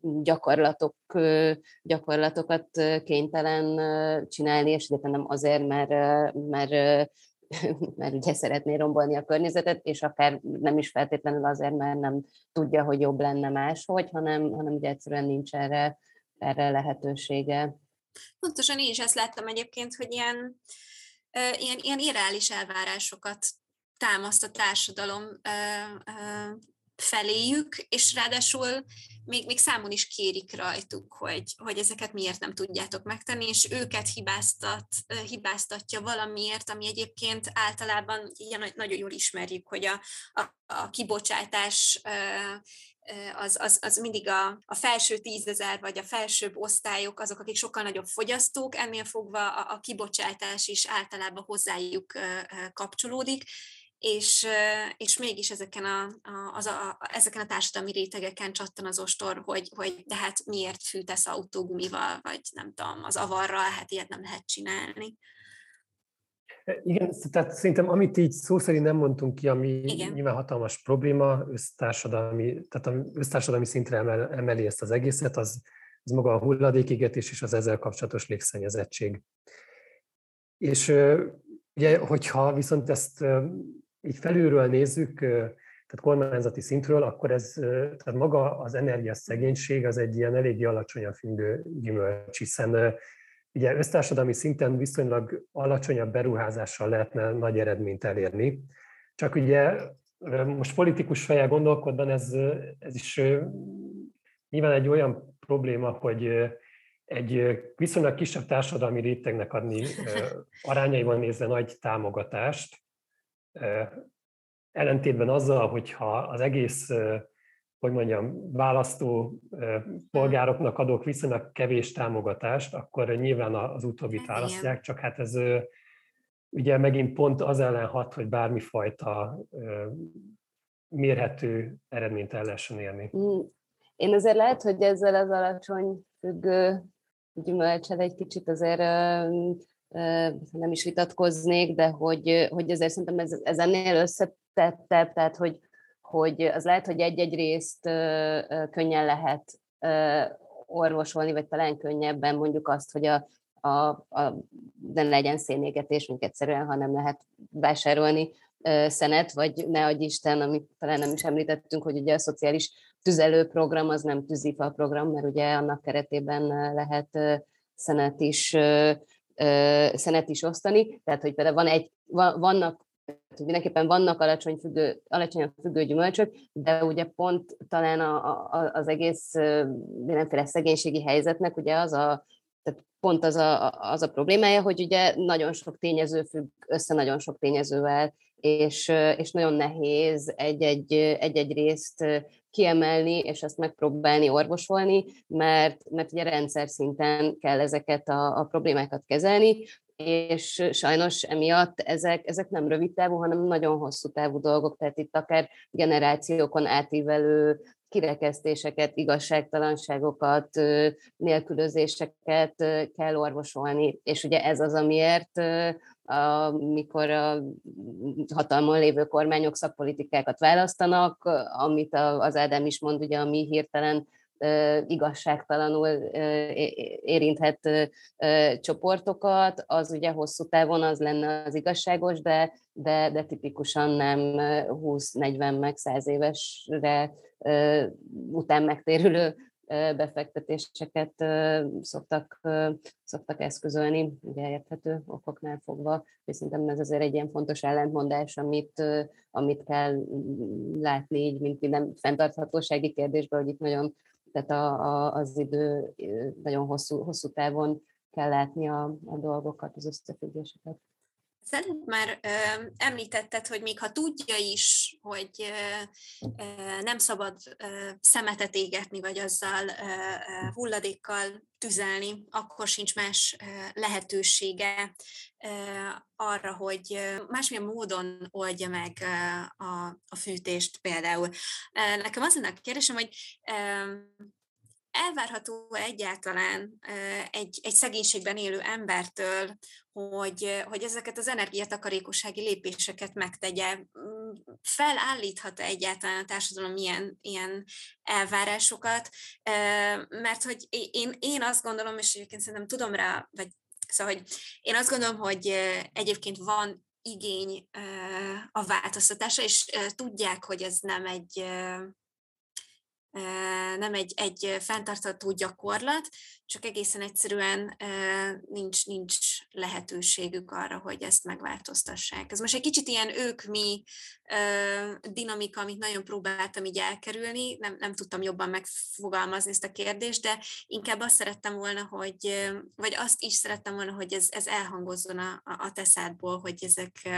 gyakorlatok, gyakorlatokat kénytelen csinálni, és nem azért, mert, mert mert ugye szeretné rombolni a környezetet, és akár nem is feltétlenül azért, mert nem tudja, hogy jobb lenne máshogy, hanem, hanem ugye egyszerűen nincs erre, erre lehetősége. Pontosan én is ezt láttam egyébként, hogy ilyen, ilyen, ilyen irreális elvárásokat támaszt a társadalom feléjük, és ráadásul még, még számon is kérik rajtuk, hogy, hogy ezeket miért nem tudjátok megtenni, és őket hibáztat, hibáztatja valamiért, ami egyébként általában ilyen nagyon jól ismerjük, hogy a, a, a kibocsátás az, az, az mindig a, a felső tízezer vagy a felsőbb osztályok azok, akik sokkal nagyobb fogyasztók, ennél fogva a, a kibocsátás is általában hozzájuk kapcsolódik, és, és mégis ezeken a, a, az a, ezeken a társadalmi rétegeken csattan az ostor, hogy, hogy de hát miért fűtesz autógumival, vagy nem tudom, az avarral, hát ilyet nem lehet csinálni. E, igen, tehát szerintem amit így szó szerint nem mondtunk ki, ami Igen. nyilván hatalmas probléma, össztársadalmi, tehát a össztársadalmi szintre emel, emeli ezt az egészet, az, az maga a hulladékigetés és az ezzel kapcsolatos légszennyezettség. És ugye, hogyha viszont ezt így felülről nézzük, tehát kormányzati szintről, akkor ez, tehát maga az energiaszegénység az egy ilyen eléggé alacsonyan fingő gyümölcs, hiszen ugye össztársadalmi szinten viszonylag alacsonyabb beruházással lehetne nagy eredményt elérni. Csak ugye most politikus fejjel gondolkodva ez, ez is nyilván egy olyan probléma, hogy egy viszonylag kisebb társadalmi rétegnek adni arányaiban nézve nagy támogatást, ellentétben azzal, hogyha az egész hogy mondjam, választó polgároknak adok viszonylag kevés támogatást, akkor nyilván az utóbbit hát választják, csak hát ez ugye megint pont az ellen hat, hogy bármifajta mérhető eredményt el lehessen érni. Mm. Én azért lehet, hogy ezzel az alacsony függő gyümölcsel egy kicsit azért nem is vitatkoznék, de hogy, hogy azért szerintem ez, ez ennél összetettebb, tehát hogy, hogy az lehet, hogy egy-egy részt könnyen lehet orvosolni, vagy talán könnyebben mondjuk azt, hogy a, a, a, ne legyen szénégetés, mint egyszerűen, hanem lehet vásárolni szenet, vagy ne adj Isten, amit talán nem is említettünk, hogy ugye a szociális tüzelőprogram az nem tűzifa program, mert ugye annak keretében lehet szenet is, szenet is osztani, tehát hogy például van egy, vannak mindenképpen vannak alacsony függő, alacsony függő gyümölcsök, de ugye pont talán a, a, az egész mindenféle szegénységi helyzetnek ugye az a, tehát pont az a, az a problémája, hogy ugye nagyon sok tényező függ össze nagyon sok tényezővel, és, és nagyon nehéz egy-egy, egy-egy részt kiemelni, és ezt megpróbálni orvosolni, mert, mert ugye rendszer szinten kell ezeket a, a problémákat kezelni, és sajnos emiatt ezek, ezek nem rövid távú, hanem nagyon hosszú távú dolgok, tehát itt akár generációkon átívelő kirekesztéseket, igazságtalanságokat, nélkülözéseket kell orvosolni. És ugye ez az, amiért amikor a hatalmon lévő kormányok szakpolitikákat választanak, amit az Ádám is mond, ugye a mi hirtelen igazságtalanul érinthet csoportokat, az ugye hosszú távon az lenne az igazságos, de, de, de tipikusan nem 20-40 meg 100 évesre után megtérülő befektetéseket szoktak, szoktak eszközölni, ugye érthető okoknál fogva, és szerintem ez azért egy ilyen fontos ellentmondás, amit, amit kell látni így, mint minden fenntarthatósági kérdésben, hogy itt nagyon, tehát a, a, az idő nagyon hosszú, hosszú távon kell látni a, a dolgokat, az összefüggéseket. Előbb már ö, említetted, hogy még ha tudja is, hogy ö, ö, nem szabad ö, szemetet égetni, vagy azzal ö, ö, hulladékkal tüzelni, akkor sincs más ö, lehetősége ö, arra, hogy másmilyen módon oldja meg ö, a, a fűtést például. Ö, nekem az lenne a kérdésem, hogy ö, elvárható egyáltalán egy, egy szegénységben élő embertől, hogy, hogy ezeket az energiatakarékossági lépéseket megtegye? Mm, felállíthat-e egyáltalán a társadalom ilyen, ilyen elvárásokat? Mert hogy én, én azt gondolom, és egyébként szerintem tudom rá, vagy szóval, hogy én azt gondolom, hogy egyébként van igény a változtatásra, és tudják, hogy ez nem egy nem egy, egy fenntartható gyakorlat, csak egészen egyszerűen nincs, nincs lehetőségük arra, hogy ezt megváltoztassák. Ez most egy kicsit ilyen ők mi dinamika, amit nagyon próbáltam így elkerülni, nem, nem tudtam jobban megfogalmazni ezt a kérdést, de inkább azt szerettem volna, hogy, vagy azt is szerettem volna, hogy ez, ez elhangozzon a, a teszádból, hogy ezek,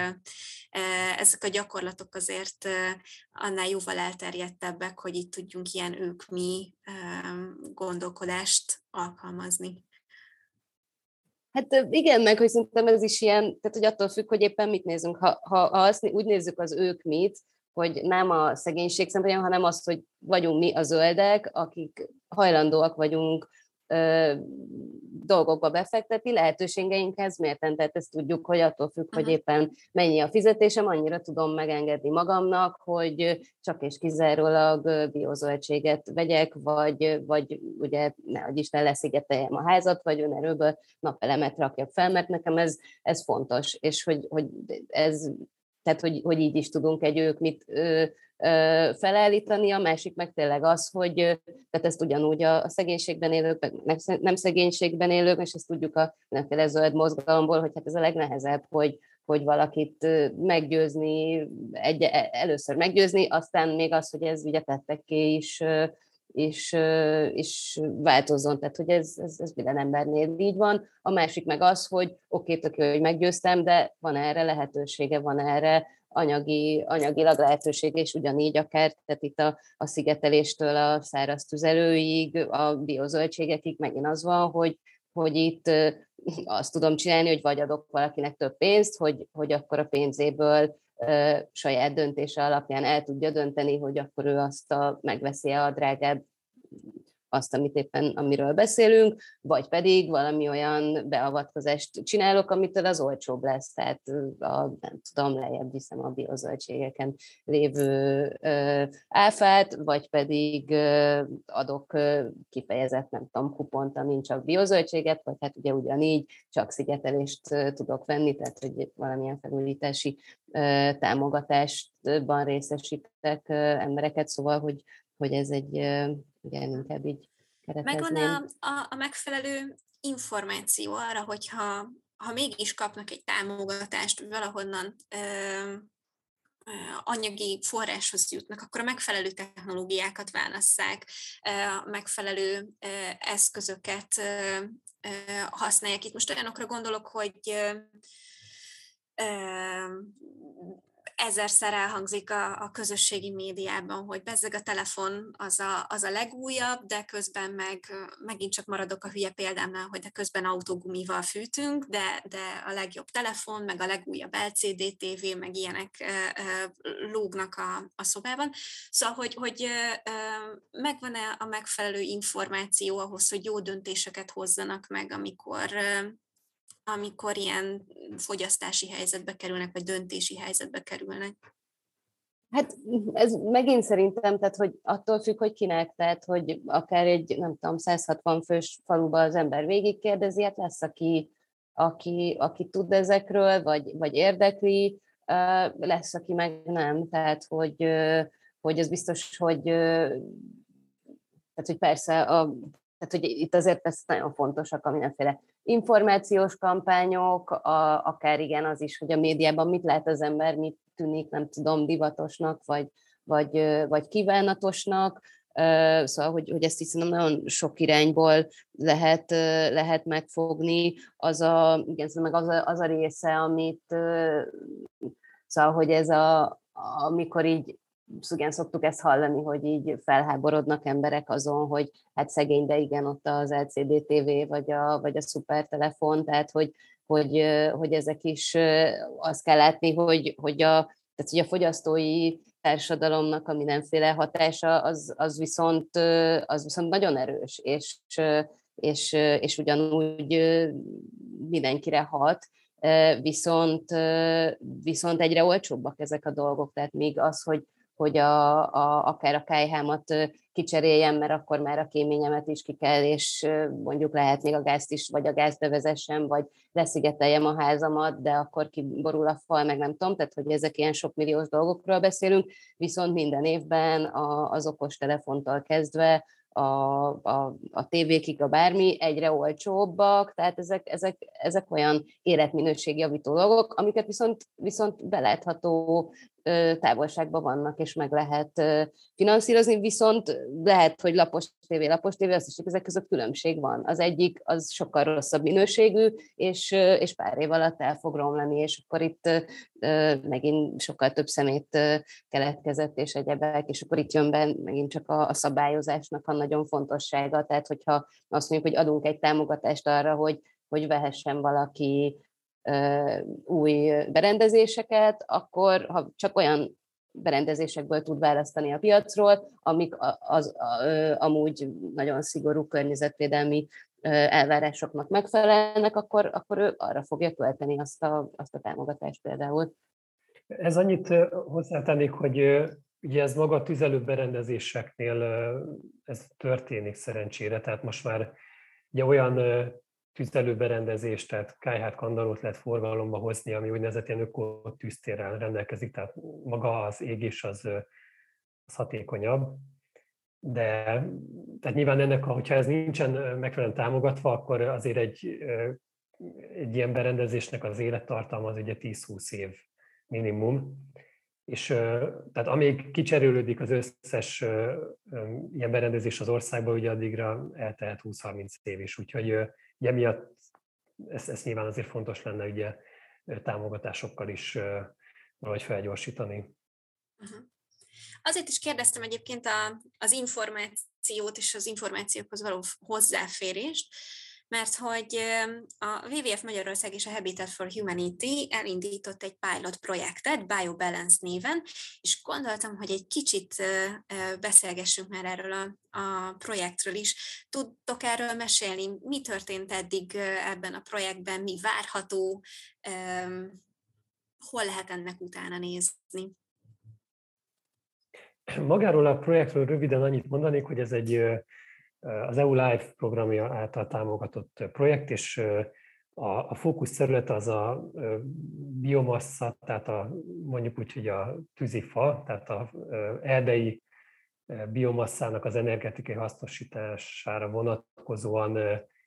ezek a gyakorlatok azért annál jóval elterjedtebbek, hogy itt tudjunk ilyen ők mi gondolkodást alkalmazni. Hát igen, meg hogy szerintem ez is ilyen, tehát hogy attól függ, hogy éppen mit nézünk. Ha, ha, ha azt úgy nézzük az ők mit, hogy nem a szegénység szempontjából, hanem azt, hogy vagyunk mi a zöldek, akik hajlandóak vagyunk dolgokba befektetni, lehetőségeinkhez mérten, tehát ezt tudjuk, hogy attól függ, hogy éppen mennyi a fizetésem, annyira tudom megengedni magamnak, hogy csak és kizárólag biozöldséget vegyek, vagy, vagy ugye ne, hogy Isten leszigeteljem a házat, vagy önerőből napelemet rakjak fel, mert nekem ez, ez fontos, és hogy, hogy ez tehát hogy, hogy így is tudunk egy ők mit felállítani, a másik meg tényleg az, hogy tehát ezt ugyanúgy a szegénységben élők, nem szegénységben élők, és ezt tudjuk a mindenféle zöld mozgalomból, hogy hát ez a legnehezebb, hogy, hogy valakit meggyőzni, egy, e, először meggyőzni, aztán még az, hogy ez ugye tetteké is, és, és változzon, tehát hogy ez, ez, ez minden embernél így van. A másik meg az, hogy oké, tök jó, hogy meggyőztem, de van erre lehetősége, van erre anyagi, anyagilag lehetőség, és ugyanígy akár, tehát itt a, a szigeteléstől a száraz tüzelőig, a biozöldségekig megint az van, hogy, hogy itt azt tudom csinálni, hogy vagy adok valakinek több pénzt, hogy, hogy akkor a pénzéből saját döntése alapján el tudja dönteni, hogy akkor ő azt a, megveszi a drágább azt, amit éppen, amiről beszélünk, vagy pedig valami olyan beavatkozást csinálok, amitől az olcsóbb lesz, tehát a, nem tudom, lejjebb viszem a biozöldségeken lévő ö, áfát, vagy pedig ö, adok ö, kifejezett, nem tudom, kupont, amin csak biozöldséget, vagy hát ugye ugyanígy csak szigetelést ö, tudok venni, tehát hogy valamilyen felújítási támogatásban részesítek embereket, szóval, hogy, hogy ez egy igen, inkább így Megvan a, a, a megfelelő információ arra, hogyha ha mégis kapnak egy támogatást, valahonnan ö, anyagi forráshoz jutnak, akkor a megfelelő technológiákat válasszák, a megfelelő eszközöket használják. Itt most olyanokra gondolok, hogy ezerszer elhangzik a, a közösségi médiában, hogy bezzeg a telefon az a, az a legújabb, de közben meg megint csak maradok a hülye példámnál, hogy de közben autógumival fűtünk, de, de a legjobb telefon, meg a legújabb LCD TV, meg ilyenek lógnak a, a szobában. Szóval, hogy, hogy megvan-e a megfelelő információ ahhoz, hogy jó döntéseket hozzanak meg, amikor amikor ilyen fogyasztási helyzetbe kerülnek, vagy döntési helyzetbe kerülnek? Hát ez megint szerintem, tehát hogy attól függ, hogy kinek, tehát hogy akár egy, nem tudom, 160 fős faluba az ember végigkérdezi, hát lesz, aki, aki, aki tud ezekről, vagy, vagy érdekli, lesz, aki meg nem, tehát hogy, hogy az biztos, hogy tehát, hogy persze a tehát, hogy itt azért ez nagyon fontosak a mindenféle információs kampányok, a, akár igen az is, hogy a médiában mit lát az ember, mit tűnik, nem tudom, divatosnak, vagy, vagy, vagy kívánatosnak, Szóval, hogy, hogy ezt hiszem nagyon sok irányból lehet, lehet megfogni. Az a, igen, szóval meg az a, az a része, amit szóval, hogy ez a, amikor így igen, szoktuk ezt hallani, hogy így felháborodnak emberek azon, hogy hát szegény, de igen, ott az LCD TV vagy a, vagy a szupertelefon, tehát hogy, hogy, hogy ezek is azt kell látni, hogy, hogy, a, tehát, hogy a fogyasztói társadalomnak a mindenféle hatása az, az, viszont, az viszont nagyon erős, és, és, és ugyanúgy mindenkire hat, viszont, viszont egyre olcsóbbak ezek a dolgok, tehát még az, hogy, hogy a, a, akár a kájhámat kicseréljem, mert akkor már a kéményemet is ki kell, és mondjuk lehet még a gázt is, vagy a gázt bevezessem, vagy leszigeteljem a házamat, de akkor kiborul a fal, meg nem tudom, tehát hogy ezek ilyen sok milliós dolgokról beszélünk, viszont minden évben a, az okos telefontól kezdve a, a, a tévékig, a bármi egyre olcsóbbak, tehát ezek, ezek, ezek olyan életminőségjavító dolgok, amiket viszont, viszont belátható távolságban vannak, és meg lehet finanszírozni, viszont lehet, hogy lapos tévé, lapos tévé, azt is, hogy ezek között különbség van. Az egyik az sokkal rosszabb minőségű, és, és pár év alatt el fog romlani, és akkor itt megint sokkal több szemét keletkezett, és egyebek, és akkor itt jön be megint csak a, a szabályozásnak a nagyon fontossága, tehát hogyha azt mondjuk, hogy adunk egy támogatást arra, hogy hogy vehessen valaki új berendezéseket, akkor ha csak olyan berendezésekből tud választani a piacról, amik az, amúgy nagyon szigorú környezetvédelmi elvárásoknak megfelelnek, akkor, akkor ő arra fogja költeni azt a, azt a támogatást például. Ez annyit hozzátennék, hogy ugye ez maga a tüzelőberendezéseknél ez történik szerencsére, tehát most már ugye olyan tüzelőberendezést, tehát kájhát, kandalót lehet forgalomba hozni, ami úgynevezett ilyen ökotűztérrel rendelkezik, tehát maga az égés az, az hatékonyabb. De tehát nyilván ennek, hogyha ez nincsen megfelelően támogatva, akkor azért egy, egy ilyen berendezésnek az élettartalma az ugye 10-20 év minimum. És tehát amíg kicserélődik az összes ilyen berendezés az országban, ugye addigra eltehet 20-30 év is. Úgyhogy Ugye miatt ez, ez nyilván azért fontos lenne ugye támogatásokkal is valahogy felgyorsítani. Uh-huh. Azért is kérdeztem egyébként a, az információt és az információkhoz való hozzáférést, mert hogy a WWF Magyarország és a Habitat for Humanity elindított egy pilot projektet, BioBalance néven, és gondoltam, hogy egy kicsit beszélgessünk már erről a, a projektről is. Tudtok erről mesélni? Mi történt eddig ebben a projektben? Mi várható? Hol lehet ennek utána nézni? Magáról a projektről röviden annyit mondanék, hogy ez egy az EU Live programja által támogatott projekt, és a, a fókusz terület az a biomassa, tehát a, mondjuk úgy, hogy a tűzifa, tehát a erdei biomasszának az energetikai hasznosítására vonatkozóan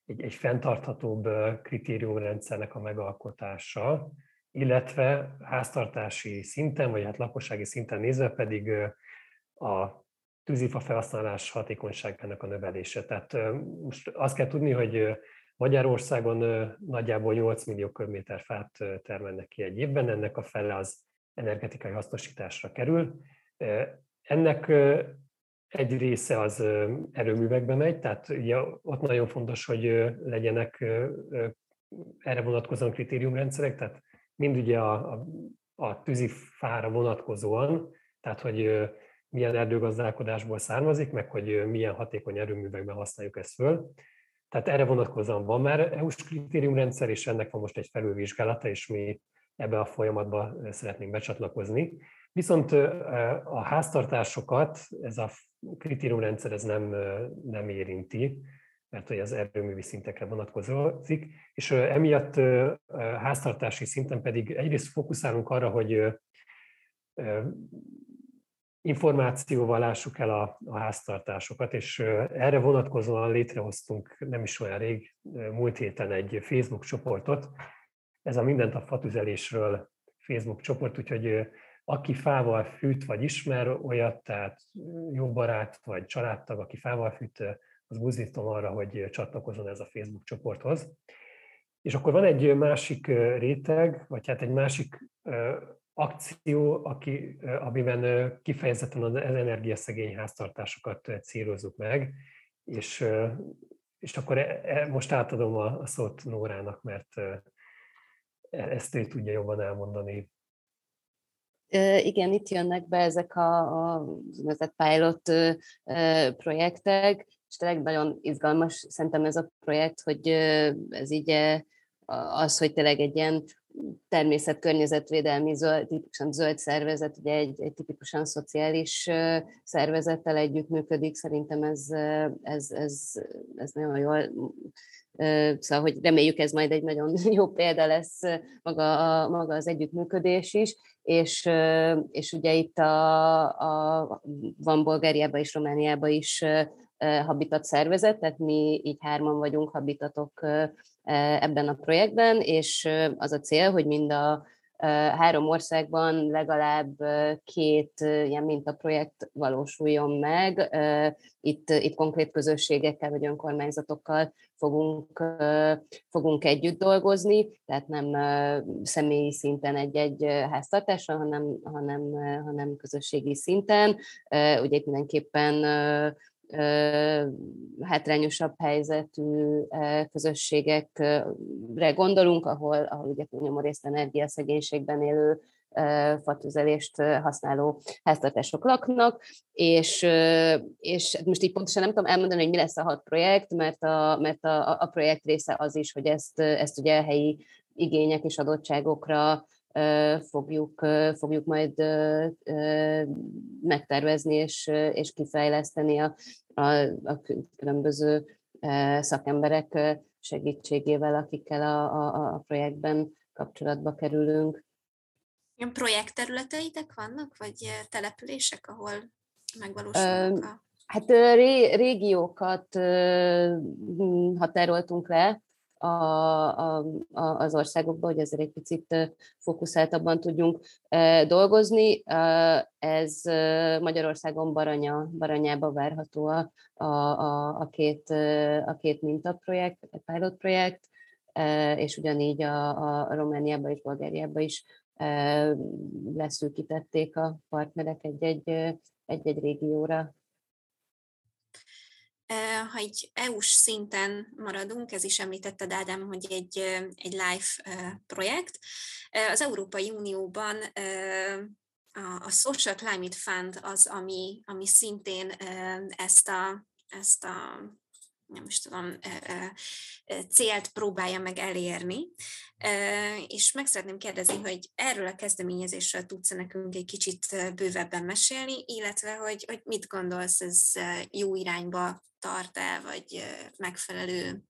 egy, egy fenntarthatóbb kritériumrendszernek a megalkotása, illetve háztartási szinten, vagy hát lakossági szinten nézve pedig a tűzifa felhasználás hatékonyságának a növelése. Tehát most azt kell tudni, hogy Magyarországon nagyjából 8 millió köbméter fát termelnek ki egy évben, ennek a fele az energetikai hasznosításra kerül. Ennek egy része az erőművekbe megy, tehát ugye ott nagyon fontos, hogy legyenek erre vonatkozóan kritériumrendszerek, tehát mind ugye a, a, a tűzifára vonatkozóan, tehát hogy milyen erdőgazdálkodásból származik, meg hogy milyen hatékony erőművekben használjuk ezt föl. Tehát erre vonatkozóan van már EU-s kritériumrendszer, és ennek van most egy felülvizsgálata, és mi ebbe a folyamatba szeretnénk becsatlakozni. Viszont a háztartásokat ez a kritériumrendszer ez nem, nem érinti, mert hogy az erőművi szintekre vonatkozik, és emiatt háztartási szinten pedig egyrészt fókuszálunk arra, hogy információval lássuk el a, a háztartásokat, és erre vonatkozóan létrehoztunk nem is olyan rég, múlt héten egy Facebook csoportot. Ez a Mindent a fatüzelésről Facebook csoport, úgyhogy aki fával fűt, vagy ismer olyat, tehát jó barát, vagy családtag, aki fával fűt, az buzdítom arra, hogy csatlakozzon ez a Facebook csoporthoz. És akkor van egy másik réteg, vagy hát egy másik akció, aki, amiben kifejezetten az energiaszegény háztartásokat célozzuk meg, és, és akkor e, e, most átadom a, a szót Nórának, mert e, ezt ő tudja jobban elmondani. Igen, itt jönnek be ezek a, a pilot projektek, és tényleg nagyon izgalmas szerintem ez a projekt, hogy ez így az, hogy tényleg egy ilyen természet-környezetvédelmi zöld, tipikusan zöld szervezet, ugye egy, egy tipikusan szociális szervezettel együttműködik, szerintem ez, ez, ez, ez nagyon jól Szóval, hogy reméljük ez majd egy nagyon jó példa lesz maga, a, maga az együttműködés is, és, és ugye itt a, a, van Bulgáriában és Romániában is habitat szervezet, tehát mi így hárman vagyunk habitatok ebben a projektben, és az a cél, hogy mind a három országban legalább két ilyen mintaprojekt valósuljon meg. Itt, itt konkrét közösségekkel vagy önkormányzatokkal fogunk, fogunk együtt dolgozni, tehát nem személyi szinten egy-egy háztartásra, hanem, hanem, hanem közösségi szinten. Ugye itt mindenképpen hátrányosabb helyzetű közösségekre gondolunk, ahol, ahol ugye nyomorészt energiaszegénységben élő fatüzelést használó háztartások laknak, és, és most így pontosan nem tudom elmondani, hogy mi lesz a hat projekt, mert a, mert a, a projekt része az is, hogy ezt, ezt ugye a helyi igények és adottságokra fogjuk, fogjuk majd megtervezni és, és kifejleszteni a, a, a különböző szakemberek segítségével, akikkel a, a, a projektben kapcsolatba kerülünk. Ilyen projektterületeitek vannak, vagy települések, ahol megvalósulnak a... Hát ré, régiókat határoltunk le, a, a, az országokba, hogy ezért egy picit fókuszáltabban tudjunk dolgozni. Ez Magyarországon Baranya, Baranyába várható a, a, a, két, a két mintaprojekt, a pilot projekt, és ugyanígy a, a Romániába és Bulgáriába is leszűkítették a partnerek egy-egy, egy-egy régióra. Ha egy EU-s szinten maradunk, ez is említetted Ádám, hogy egy, egy live projekt. Az Európai Unióban a, Social Climate Fund az, ami, ami szintén ezt a, ezt a nem is tudom, célt próbálja meg elérni. És meg szeretném kérdezni, hogy erről a kezdeményezésről tudsz nekünk egy kicsit bővebben mesélni, illetve hogy, hogy mit gondolsz, ez jó irányba tart-e, vagy megfelelő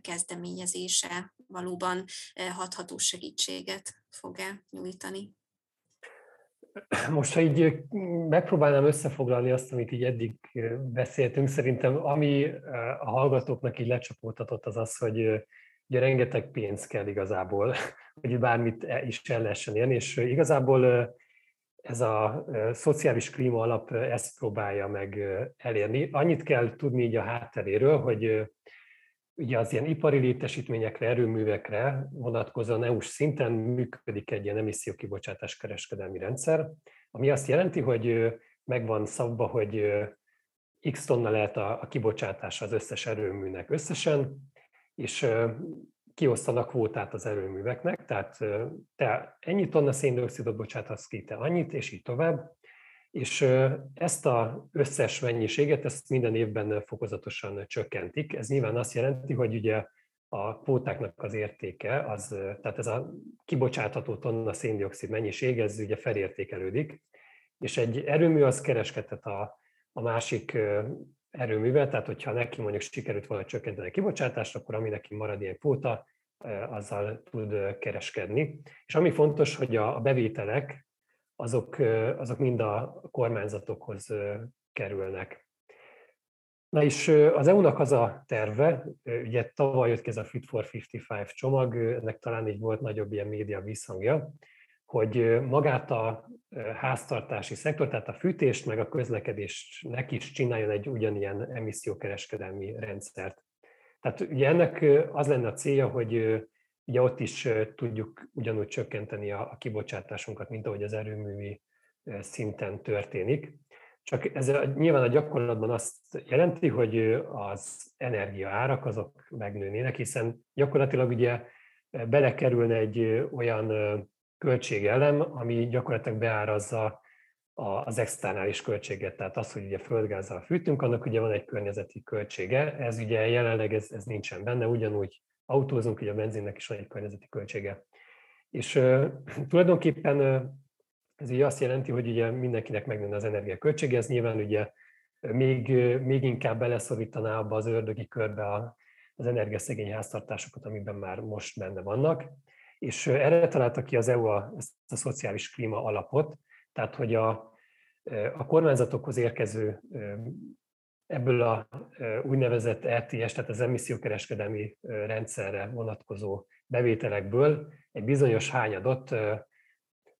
kezdeményezése valóban hatható segítséget fog-e nyújtani? Most, ha így megpróbálnám összefoglalni azt, amit így eddig beszéltünk, szerintem ami a hallgatóknak így lecsapódhatott, az az, hogy ugye rengeteg pénz kell igazából, hogy bármit e, is el lehessen élni, és igazából ez a szociális klíma alap ezt próbálja meg elérni. Annyit kell tudni így a hátteréről, hogy ugye az ilyen ipari létesítményekre, erőművekre vonatkozóan EU-s szinten működik egy ilyen emissziókibocsátás kereskedelmi rendszer, ami azt jelenti, hogy megvan szabva, hogy x tonna lehet a, kibocsátás az összes erőműnek összesen, és kiosztanak kvótát az erőműveknek, tehát te ennyi tonna széndiokszidot bocsátasz ki, te annyit, és így tovább. És ezt az összes mennyiséget, ezt minden évben fokozatosan csökkentik. Ez nyilván azt jelenti, hogy ugye a kvótáknak az értéke, az, tehát ez a kibocsátható tonna széndiokszid mennyiség, ez ugye felértékelődik, és egy erőmű az kereskedhet a, a másik erőművel, tehát hogyha neki mondjuk sikerült volna csökkenteni a kibocsátást, akkor ami neki marad ilyen kvóta, azzal tud kereskedni. És ami fontos, hogy a bevételek azok, azok mind a kormányzatokhoz kerülnek. Na és az EU-nak az a terve, ugye tavaly jött ki ez a Fit for 55 csomag, ennek talán így volt nagyobb ilyen média visszhangja, hogy magát a háztartási szektor, tehát a fűtést meg a közlekedésnek is csináljon egy ugyanilyen emissziókereskedelmi rendszert. Tehát ugye ennek az lenne a célja, hogy ugye ott is tudjuk ugyanúgy csökkenteni a, kibocsátásunkat, mint ahogy az erőművi szinten történik. Csak ez a, nyilván a gyakorlatban azt jelenti, hogy az energia árak azok megnőnének, hiszen gyakorlatilag ugye belekerülne egy olyan költségelem, ami gyakorlatilag beárazza az externális költséget, tehát az, hogy ugye földgázzal fűtünk, annak ugye van egy környezeti költsége, ez ugye jelenleg ez, ez nincsen benne, ugyanúgy autózunk, ugye a benzinnek is van egy környezeti költsége. És uh, tulajdonképpen uh, ez így azt jelenti, hogy ugye mindenkinek megnőne az energiaköltsége, ez nyilván ugye még, még inkább beleszorítaná abba az ördögi körbe a, az energiaszegény háztartásokat, amiben már most benne vannak. És erre találta ki az EU a, ezt a szociális klíma alapot, tehát hogy a, a kormányzatokhoz érkező ebből a úgynevezett RTS, tehát az emissziókereskedelmi rendszerre vonatkozó bevételekből egy bizonyos hányadot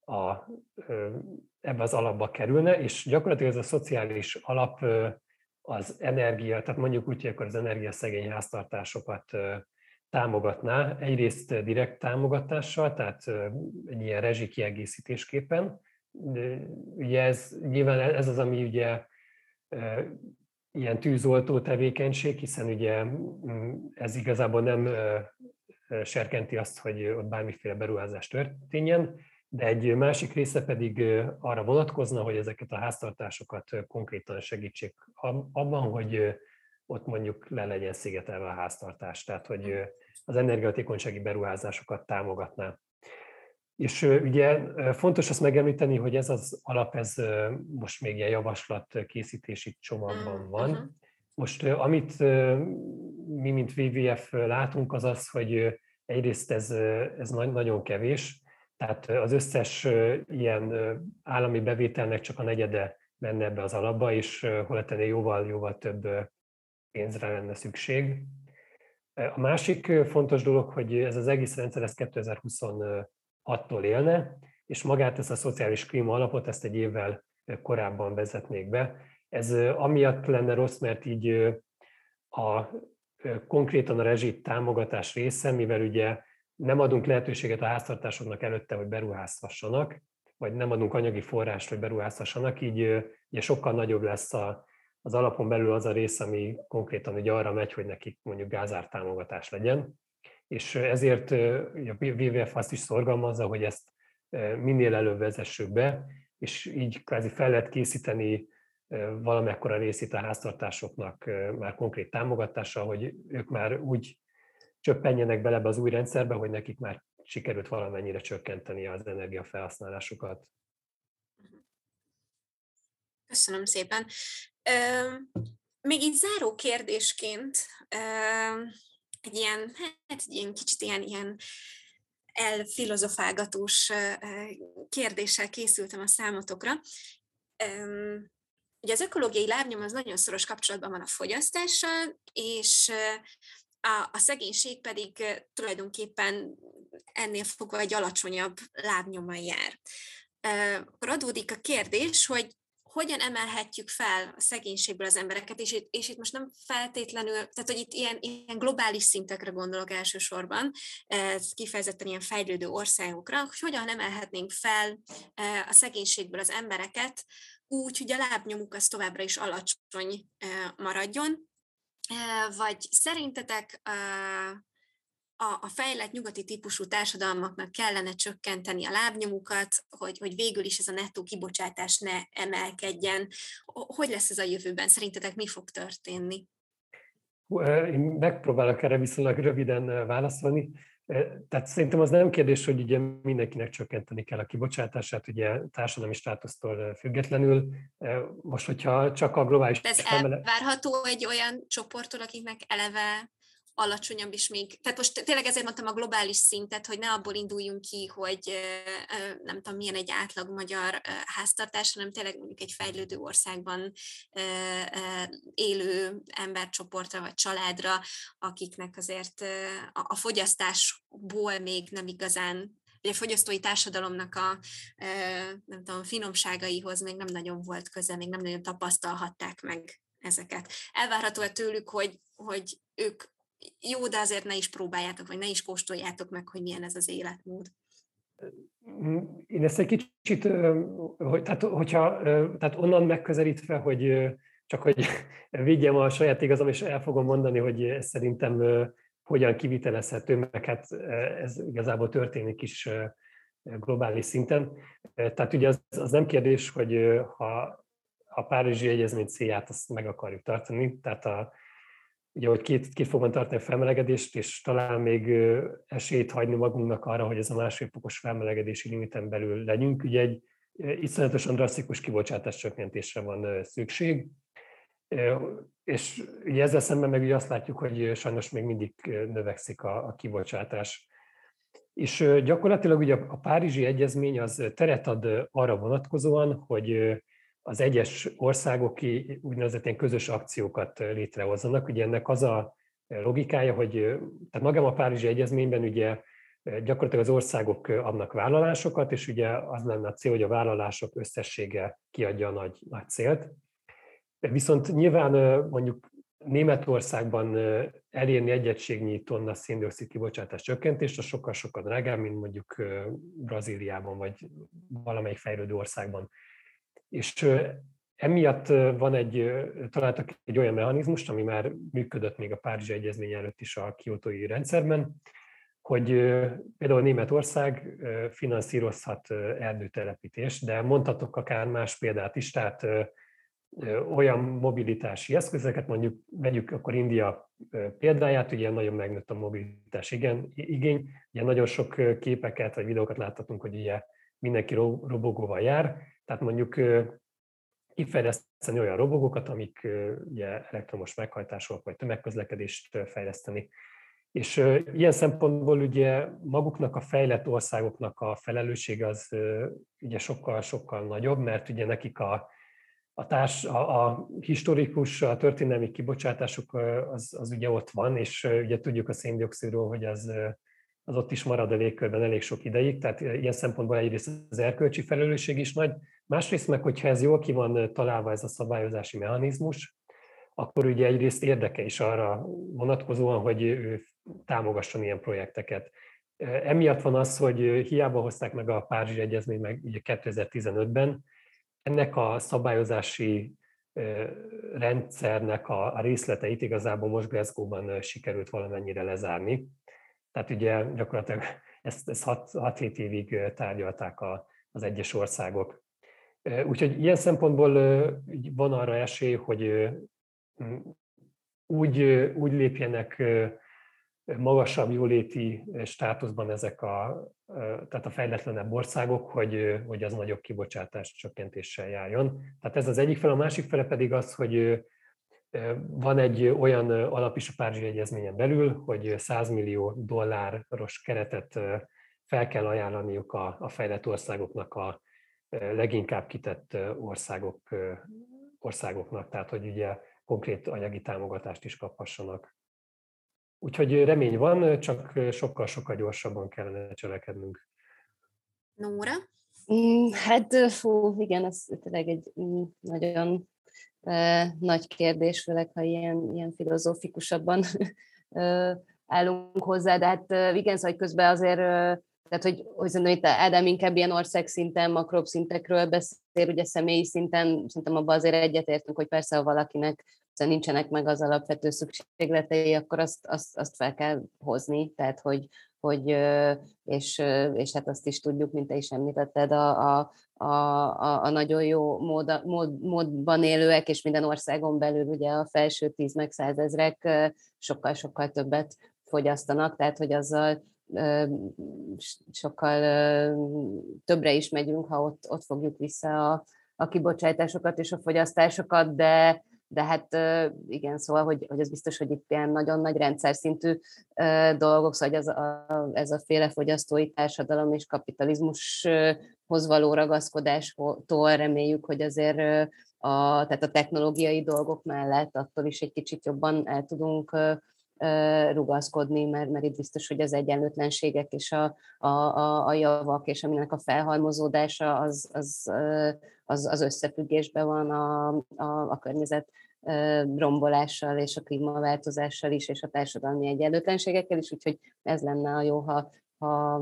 a, ebbe az alapba kerülne, és gyakorlatilag ez a szociális alap az energia, tehát mondjuk úgy, hogy akkor az energiaszegény háztartásokat támogatná, egyrészt direkt támogatással, tehát egy ilyen rezsikiegészítésképpen. Ugye ez, nyilván ez az, ami ugye ilyen tűzoltó tevékenység, hiszen ugye mm, ez igazából nem serkenti azt, hogy ott bármiféle beruházás történjen, de egy másik része pedig arra vonatkozna, hogy ezeket a háztartásokat konkrétan segítsék abban, hogy ott mondjuk le legyen szigetelve a háztartás, tehát hogy az energiatékonysági beruházásokat támogatná. És ugye fontos azt megemlíteni, hogy ez az alap, ez most még ilyen javaslat készítési csomagban mm, van. Uh-huh. Most amit mi, mint WWF látunk, az az, hogy egyrészt ez, ez nagyon kevés, tehát az összes ilyen állami bevételnek csak a negyede menne ebbe az alapba, és hol ennél jóval, jóval több pénzre lenne szükség. A másik fontos dolog, hogy ez az egész rendszer ez 2026-tól élne, és magát ezt a szociális klíma alapot ezt egy évvel korábban vezetnék be. Ez amiatt lenne rossz, mert így a konkrétan a rezsit támogatás része, mivel ugye nem adunk lehetőséget a háztartásoknak előtte, hogy beruházhassanak, vagy nem adunk anyagi forrást, hogy beruházhassanak, így ugye sokkal nagyobb lesz a, az alapon belül az a rész, ami konkrétan ugye arra megy, hogy nekik mondjuk gázártámogatás legyen. És ezért a WWF azt is szorgalmazza, hogy ezt minél előbb vezessük be, és így kvázi fel lehet készíteni valamekkora részét a háztartásoknak már konkrét támogatása, hogy ők már úgy csöppenjenek bele az új rendszerbe, hogy nekik már sikerült valamennyire csökkenteni az energiafelhasználásukat. Köszönöm szépen. Még így záró kérdésként egy ilyen, hát egy ilyen kicsit ilyen, ilyen elfilozofálgatós kérdéssel készültem a számotokra. Ugye az ökológiai lábnyom az nagyon szoros kapcsolatban van a fogyasztással, és a, a szegénység pedig tulajdonképpen ennél fogva egy alacsonyabb lábnyommal jár. Akkor adódik a kérdés, hogy hogyan emelhetjük fel a szegénységből az embereket, és itt, és itt most nem feltétlenül, tehát hogy itt ilyen, ilyen globális szintekre gondolok elsősorban, kifejezetten ilyen fejlődő országokra, hogy hogyan emelhetnénk fel a szegénységből az embereket úgy, hogy a lábnyomuk az továbbra is alacsony maradjon, vagy szerintetek a, a fejlett nyugati típusú társadalmaknak kellene csökkenteni a lábnyomukat, hogy, hogy végül is ez a nettó kibocsátás ne emelkedjen. Hogy lesz ez a jövőben? Szerintetek mi fog történni? Én megpróbálok erre viszonylag röviden válaszolni. Tehát szerintem az nem kérdés, hogy ugye mindenkinek csökkenteni kell a kibocsátását, ugye társadalmi státusztól függetlenül. Most, hogyha csak a globális... De ez elvárható egy olyan csoporttól, akiknek eleve alacsonyabb is még. Tehát most tényleg ezért mondtam a globális szintet, hogy ne abból induljunk ki, hogy nem tudom, milyen egy átlag magyar háztartás, hanem tényleg mondjuk egy fejlődő országban élő embercsoportra vagy családra, akiknek azért a fogyasztásból még nem igazán a fogyasztói társadalomnak a nem tudom, finomságaihoz még nem nagyon volt köze, még nem nagyon tapasztalhatták meg ezeket. Elvárható-e tőlük, hogy, hogy ők jó, de azért ne is próbáljátok, vagy ne is kóstoljátok meg, hogy milyen ez az életmód. Én ezt egy kicsit, hogy, tehát, hogyha, tehát onnan megközelítve, hogy csak hogy vigyem a saját igazam, és el fogom mondani, hogy ez szerintem hogyan kivitelezhető, meg hát ez igazából történik is globális szinten. Tehát ugye az, az nem kérdés, hogy ha a Párizsi Egyezmény célját azt meg akarjuk tartani, tehát a, ugye, hogy két, két fokban tartani a felmelegedést, és talán még esélyt hagyni magunknak arra, hogy ez a másfél fokos felmelegedési limiten belül legyünk. Ugye egy iszonyatosan drasztikus kibocsátás csökkentésre van szükség, és ugye ezzel szemben meg ugye azt látjuk, hogy sajnos még mindig növekszik a, a kibocsátás. És gyakorlatilag ugye a Párizsi Egyezmény az teret ad arra vonatkozóan, hogy az egyes országok úgynevezett ilyen közös akciókat létrehozzanak. Ugye ennek az a logikája, hogy tehát magam a Párizsi Egyezményben ugye gyakorlatilag az országok adnak vállalásokat, és ugye az lenne a cél, hogy a vállalások összessége kiadja a nagy, nagy célt. Viszont nyilván mondjuk Németországban elérni egy egységnyi tonna széndiokszid kibocsátás csökkentést, az sokkal-sokkal drágább, mint mondjuk Brazíliában vagy valamelyik fejlődő országban. És emiatt van egy, találtak egy olyan mechanizmust, ami már működött még a Párizsi Egyezmény előtt is a kiotói rendszerben, hogy például Németország finanszírozhat erdőtelepítést, de mondhatok akár más példát is, tehát olyan mobilitási eszközöket, mondjuk vegyük akkor India példáját, ugye nagyon megnőtt a mobilitás igen, igény, ugye nagyon sok képeket vagy videókat láthatunk, hogy ugye mindenki robogóval jár, tehát mondjuk kifejleszteni olyan robogókat, amik ugye elektromos meghajtásúak, vagy tömegközlekedést fejleszteni. És ilyen szempontból ugye maguknak a fejlett országoknak a felelősség az ugye sokkal-sokkal nagyobb, mert ugye nekik a, a, társ, a, a historikus, a történelmi kibocsátásuk az, az ugye ott van, és ugye tudjuk a széndiokszidról, hogy az az ott is marad a légkörben elég sok ideig, tehát ilyen szempontból egyrészt az erkölcsi felelősség is nagy, másrészt meg, hogyha ez jól ki van találva ez a szabályozási mechanizmus, akkor ugye egyrészt érdeke is arra vonatkozóan, hogy ő támogasson ilyen projekteket. Emiatt van az, hogy hiába hozták meg a Párizsi Egyezményt meg ugye 2015-ben, ennek a szabályozási rendszernek a, részleteit igazából most Glasgow-ban sikerült valamennyire lezárni. Tehát ugye gyakorlatilag ezt, ezt 6-7 évig tárgyalták a, az egyes országok. Úgyhogy ilyen szempontból van arra esély, hogy úgy, úgy lépjenek magasabb jóléti státuszban ezek a, tehát a fejletlenebb országok, hogy, hogy az nagyobb kibocsátás csökkentéssel járjon. Tehát ez az egyik fel, a másik fele pedig az, hogy van egy olyan alap is a Párizsi Egyezményen belül, hogy 100 millió dolláros keretet fel kell ajánlaniuk a, a fejlett országoknak a leginkább kitett országok, országoknak, tehát hogy ugye konkrét anyagi támogatást is kaphassanak. Úgyhogy remény van, csak sokkal-sokkal gyorsabban kellene cselekednünk. Nóra? Mm, hát fú, igen, ez tényleg egy mm, nagyon nagy kérdés, főleg ha ilyen, ilyen filozófikusabban állunk hozzá, de hát igen, szóval közben azért tehát, hogy, hogy szerintem itt Ádám inkább ilyen országszinten, makrobb szintekről beszél, ugye személyi szinten, szerintem abban azért egyetértünk, hogy persze, ha valakinek nincsenek meg az alapvető szükségletei, akkor azt, azt, azt fel kell hozni, tehát hogy, hogy és, és hát azt is tudjuk, mint te is említetted, a, a, a, a nagyon jó mód, mód, módban élőek, és minden országon belül ugye a felső tíz meg százezrek sokkal-sokkal többet fogyasztanak, tehát hogy azzal sokkal többre is megyünk, ha ott, ott fogjuk vissza a, a kibocsátásokat és a fogyasztásokat, de, de hát igen, szóval, hogy, hogy ez biztos, hogy itt ilyen nagyon nagy rendszer szintű dolgok, szóval ez a, ez a féle fogyasztói társadalom és kapitalizmushoz való ragaszkodástól reméljük, hogy azért a, tehát a technológiai dolgok mellett attól is egy kicsit jobban el tudunk rugaszkodni, mert, mert itt biztos, hogy az egyenlőtlenségek és a, a, a, a javak és aminek a felhalmozódása az, az, az, az összefüggésben van a, a, a környezet rombolással és a klímaváltozással is, és a társadalmi egyenlőtlenségekkel is, úgyhogy ez lenne a jó, ha, ha,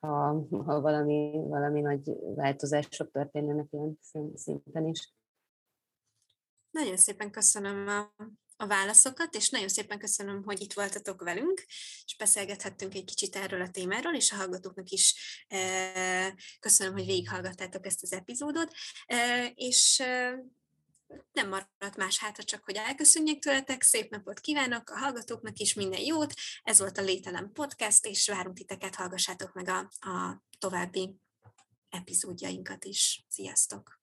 ha, ha valami, valami nagy változások történjenek ilyen szinten is. Nagyon szépen köszönöm a a válaszokat, és nagyon szépen köszönöm, hogy itt voltatok velünk, és beszélgethettünk egy kicsit erről a témáról, és a hallgatóknak is köszönöm, hogy végighallgattátok ezt az epizódot, és nem maradt más hátra, csak hogy elköszönjek tőletek, szép napot kívánok a hallgatóknak is, minden jót, ez volt a Lételem Podcast, és várunk titeket, hallgassátok meg a, a további epizódjainkat is. Sziasztok!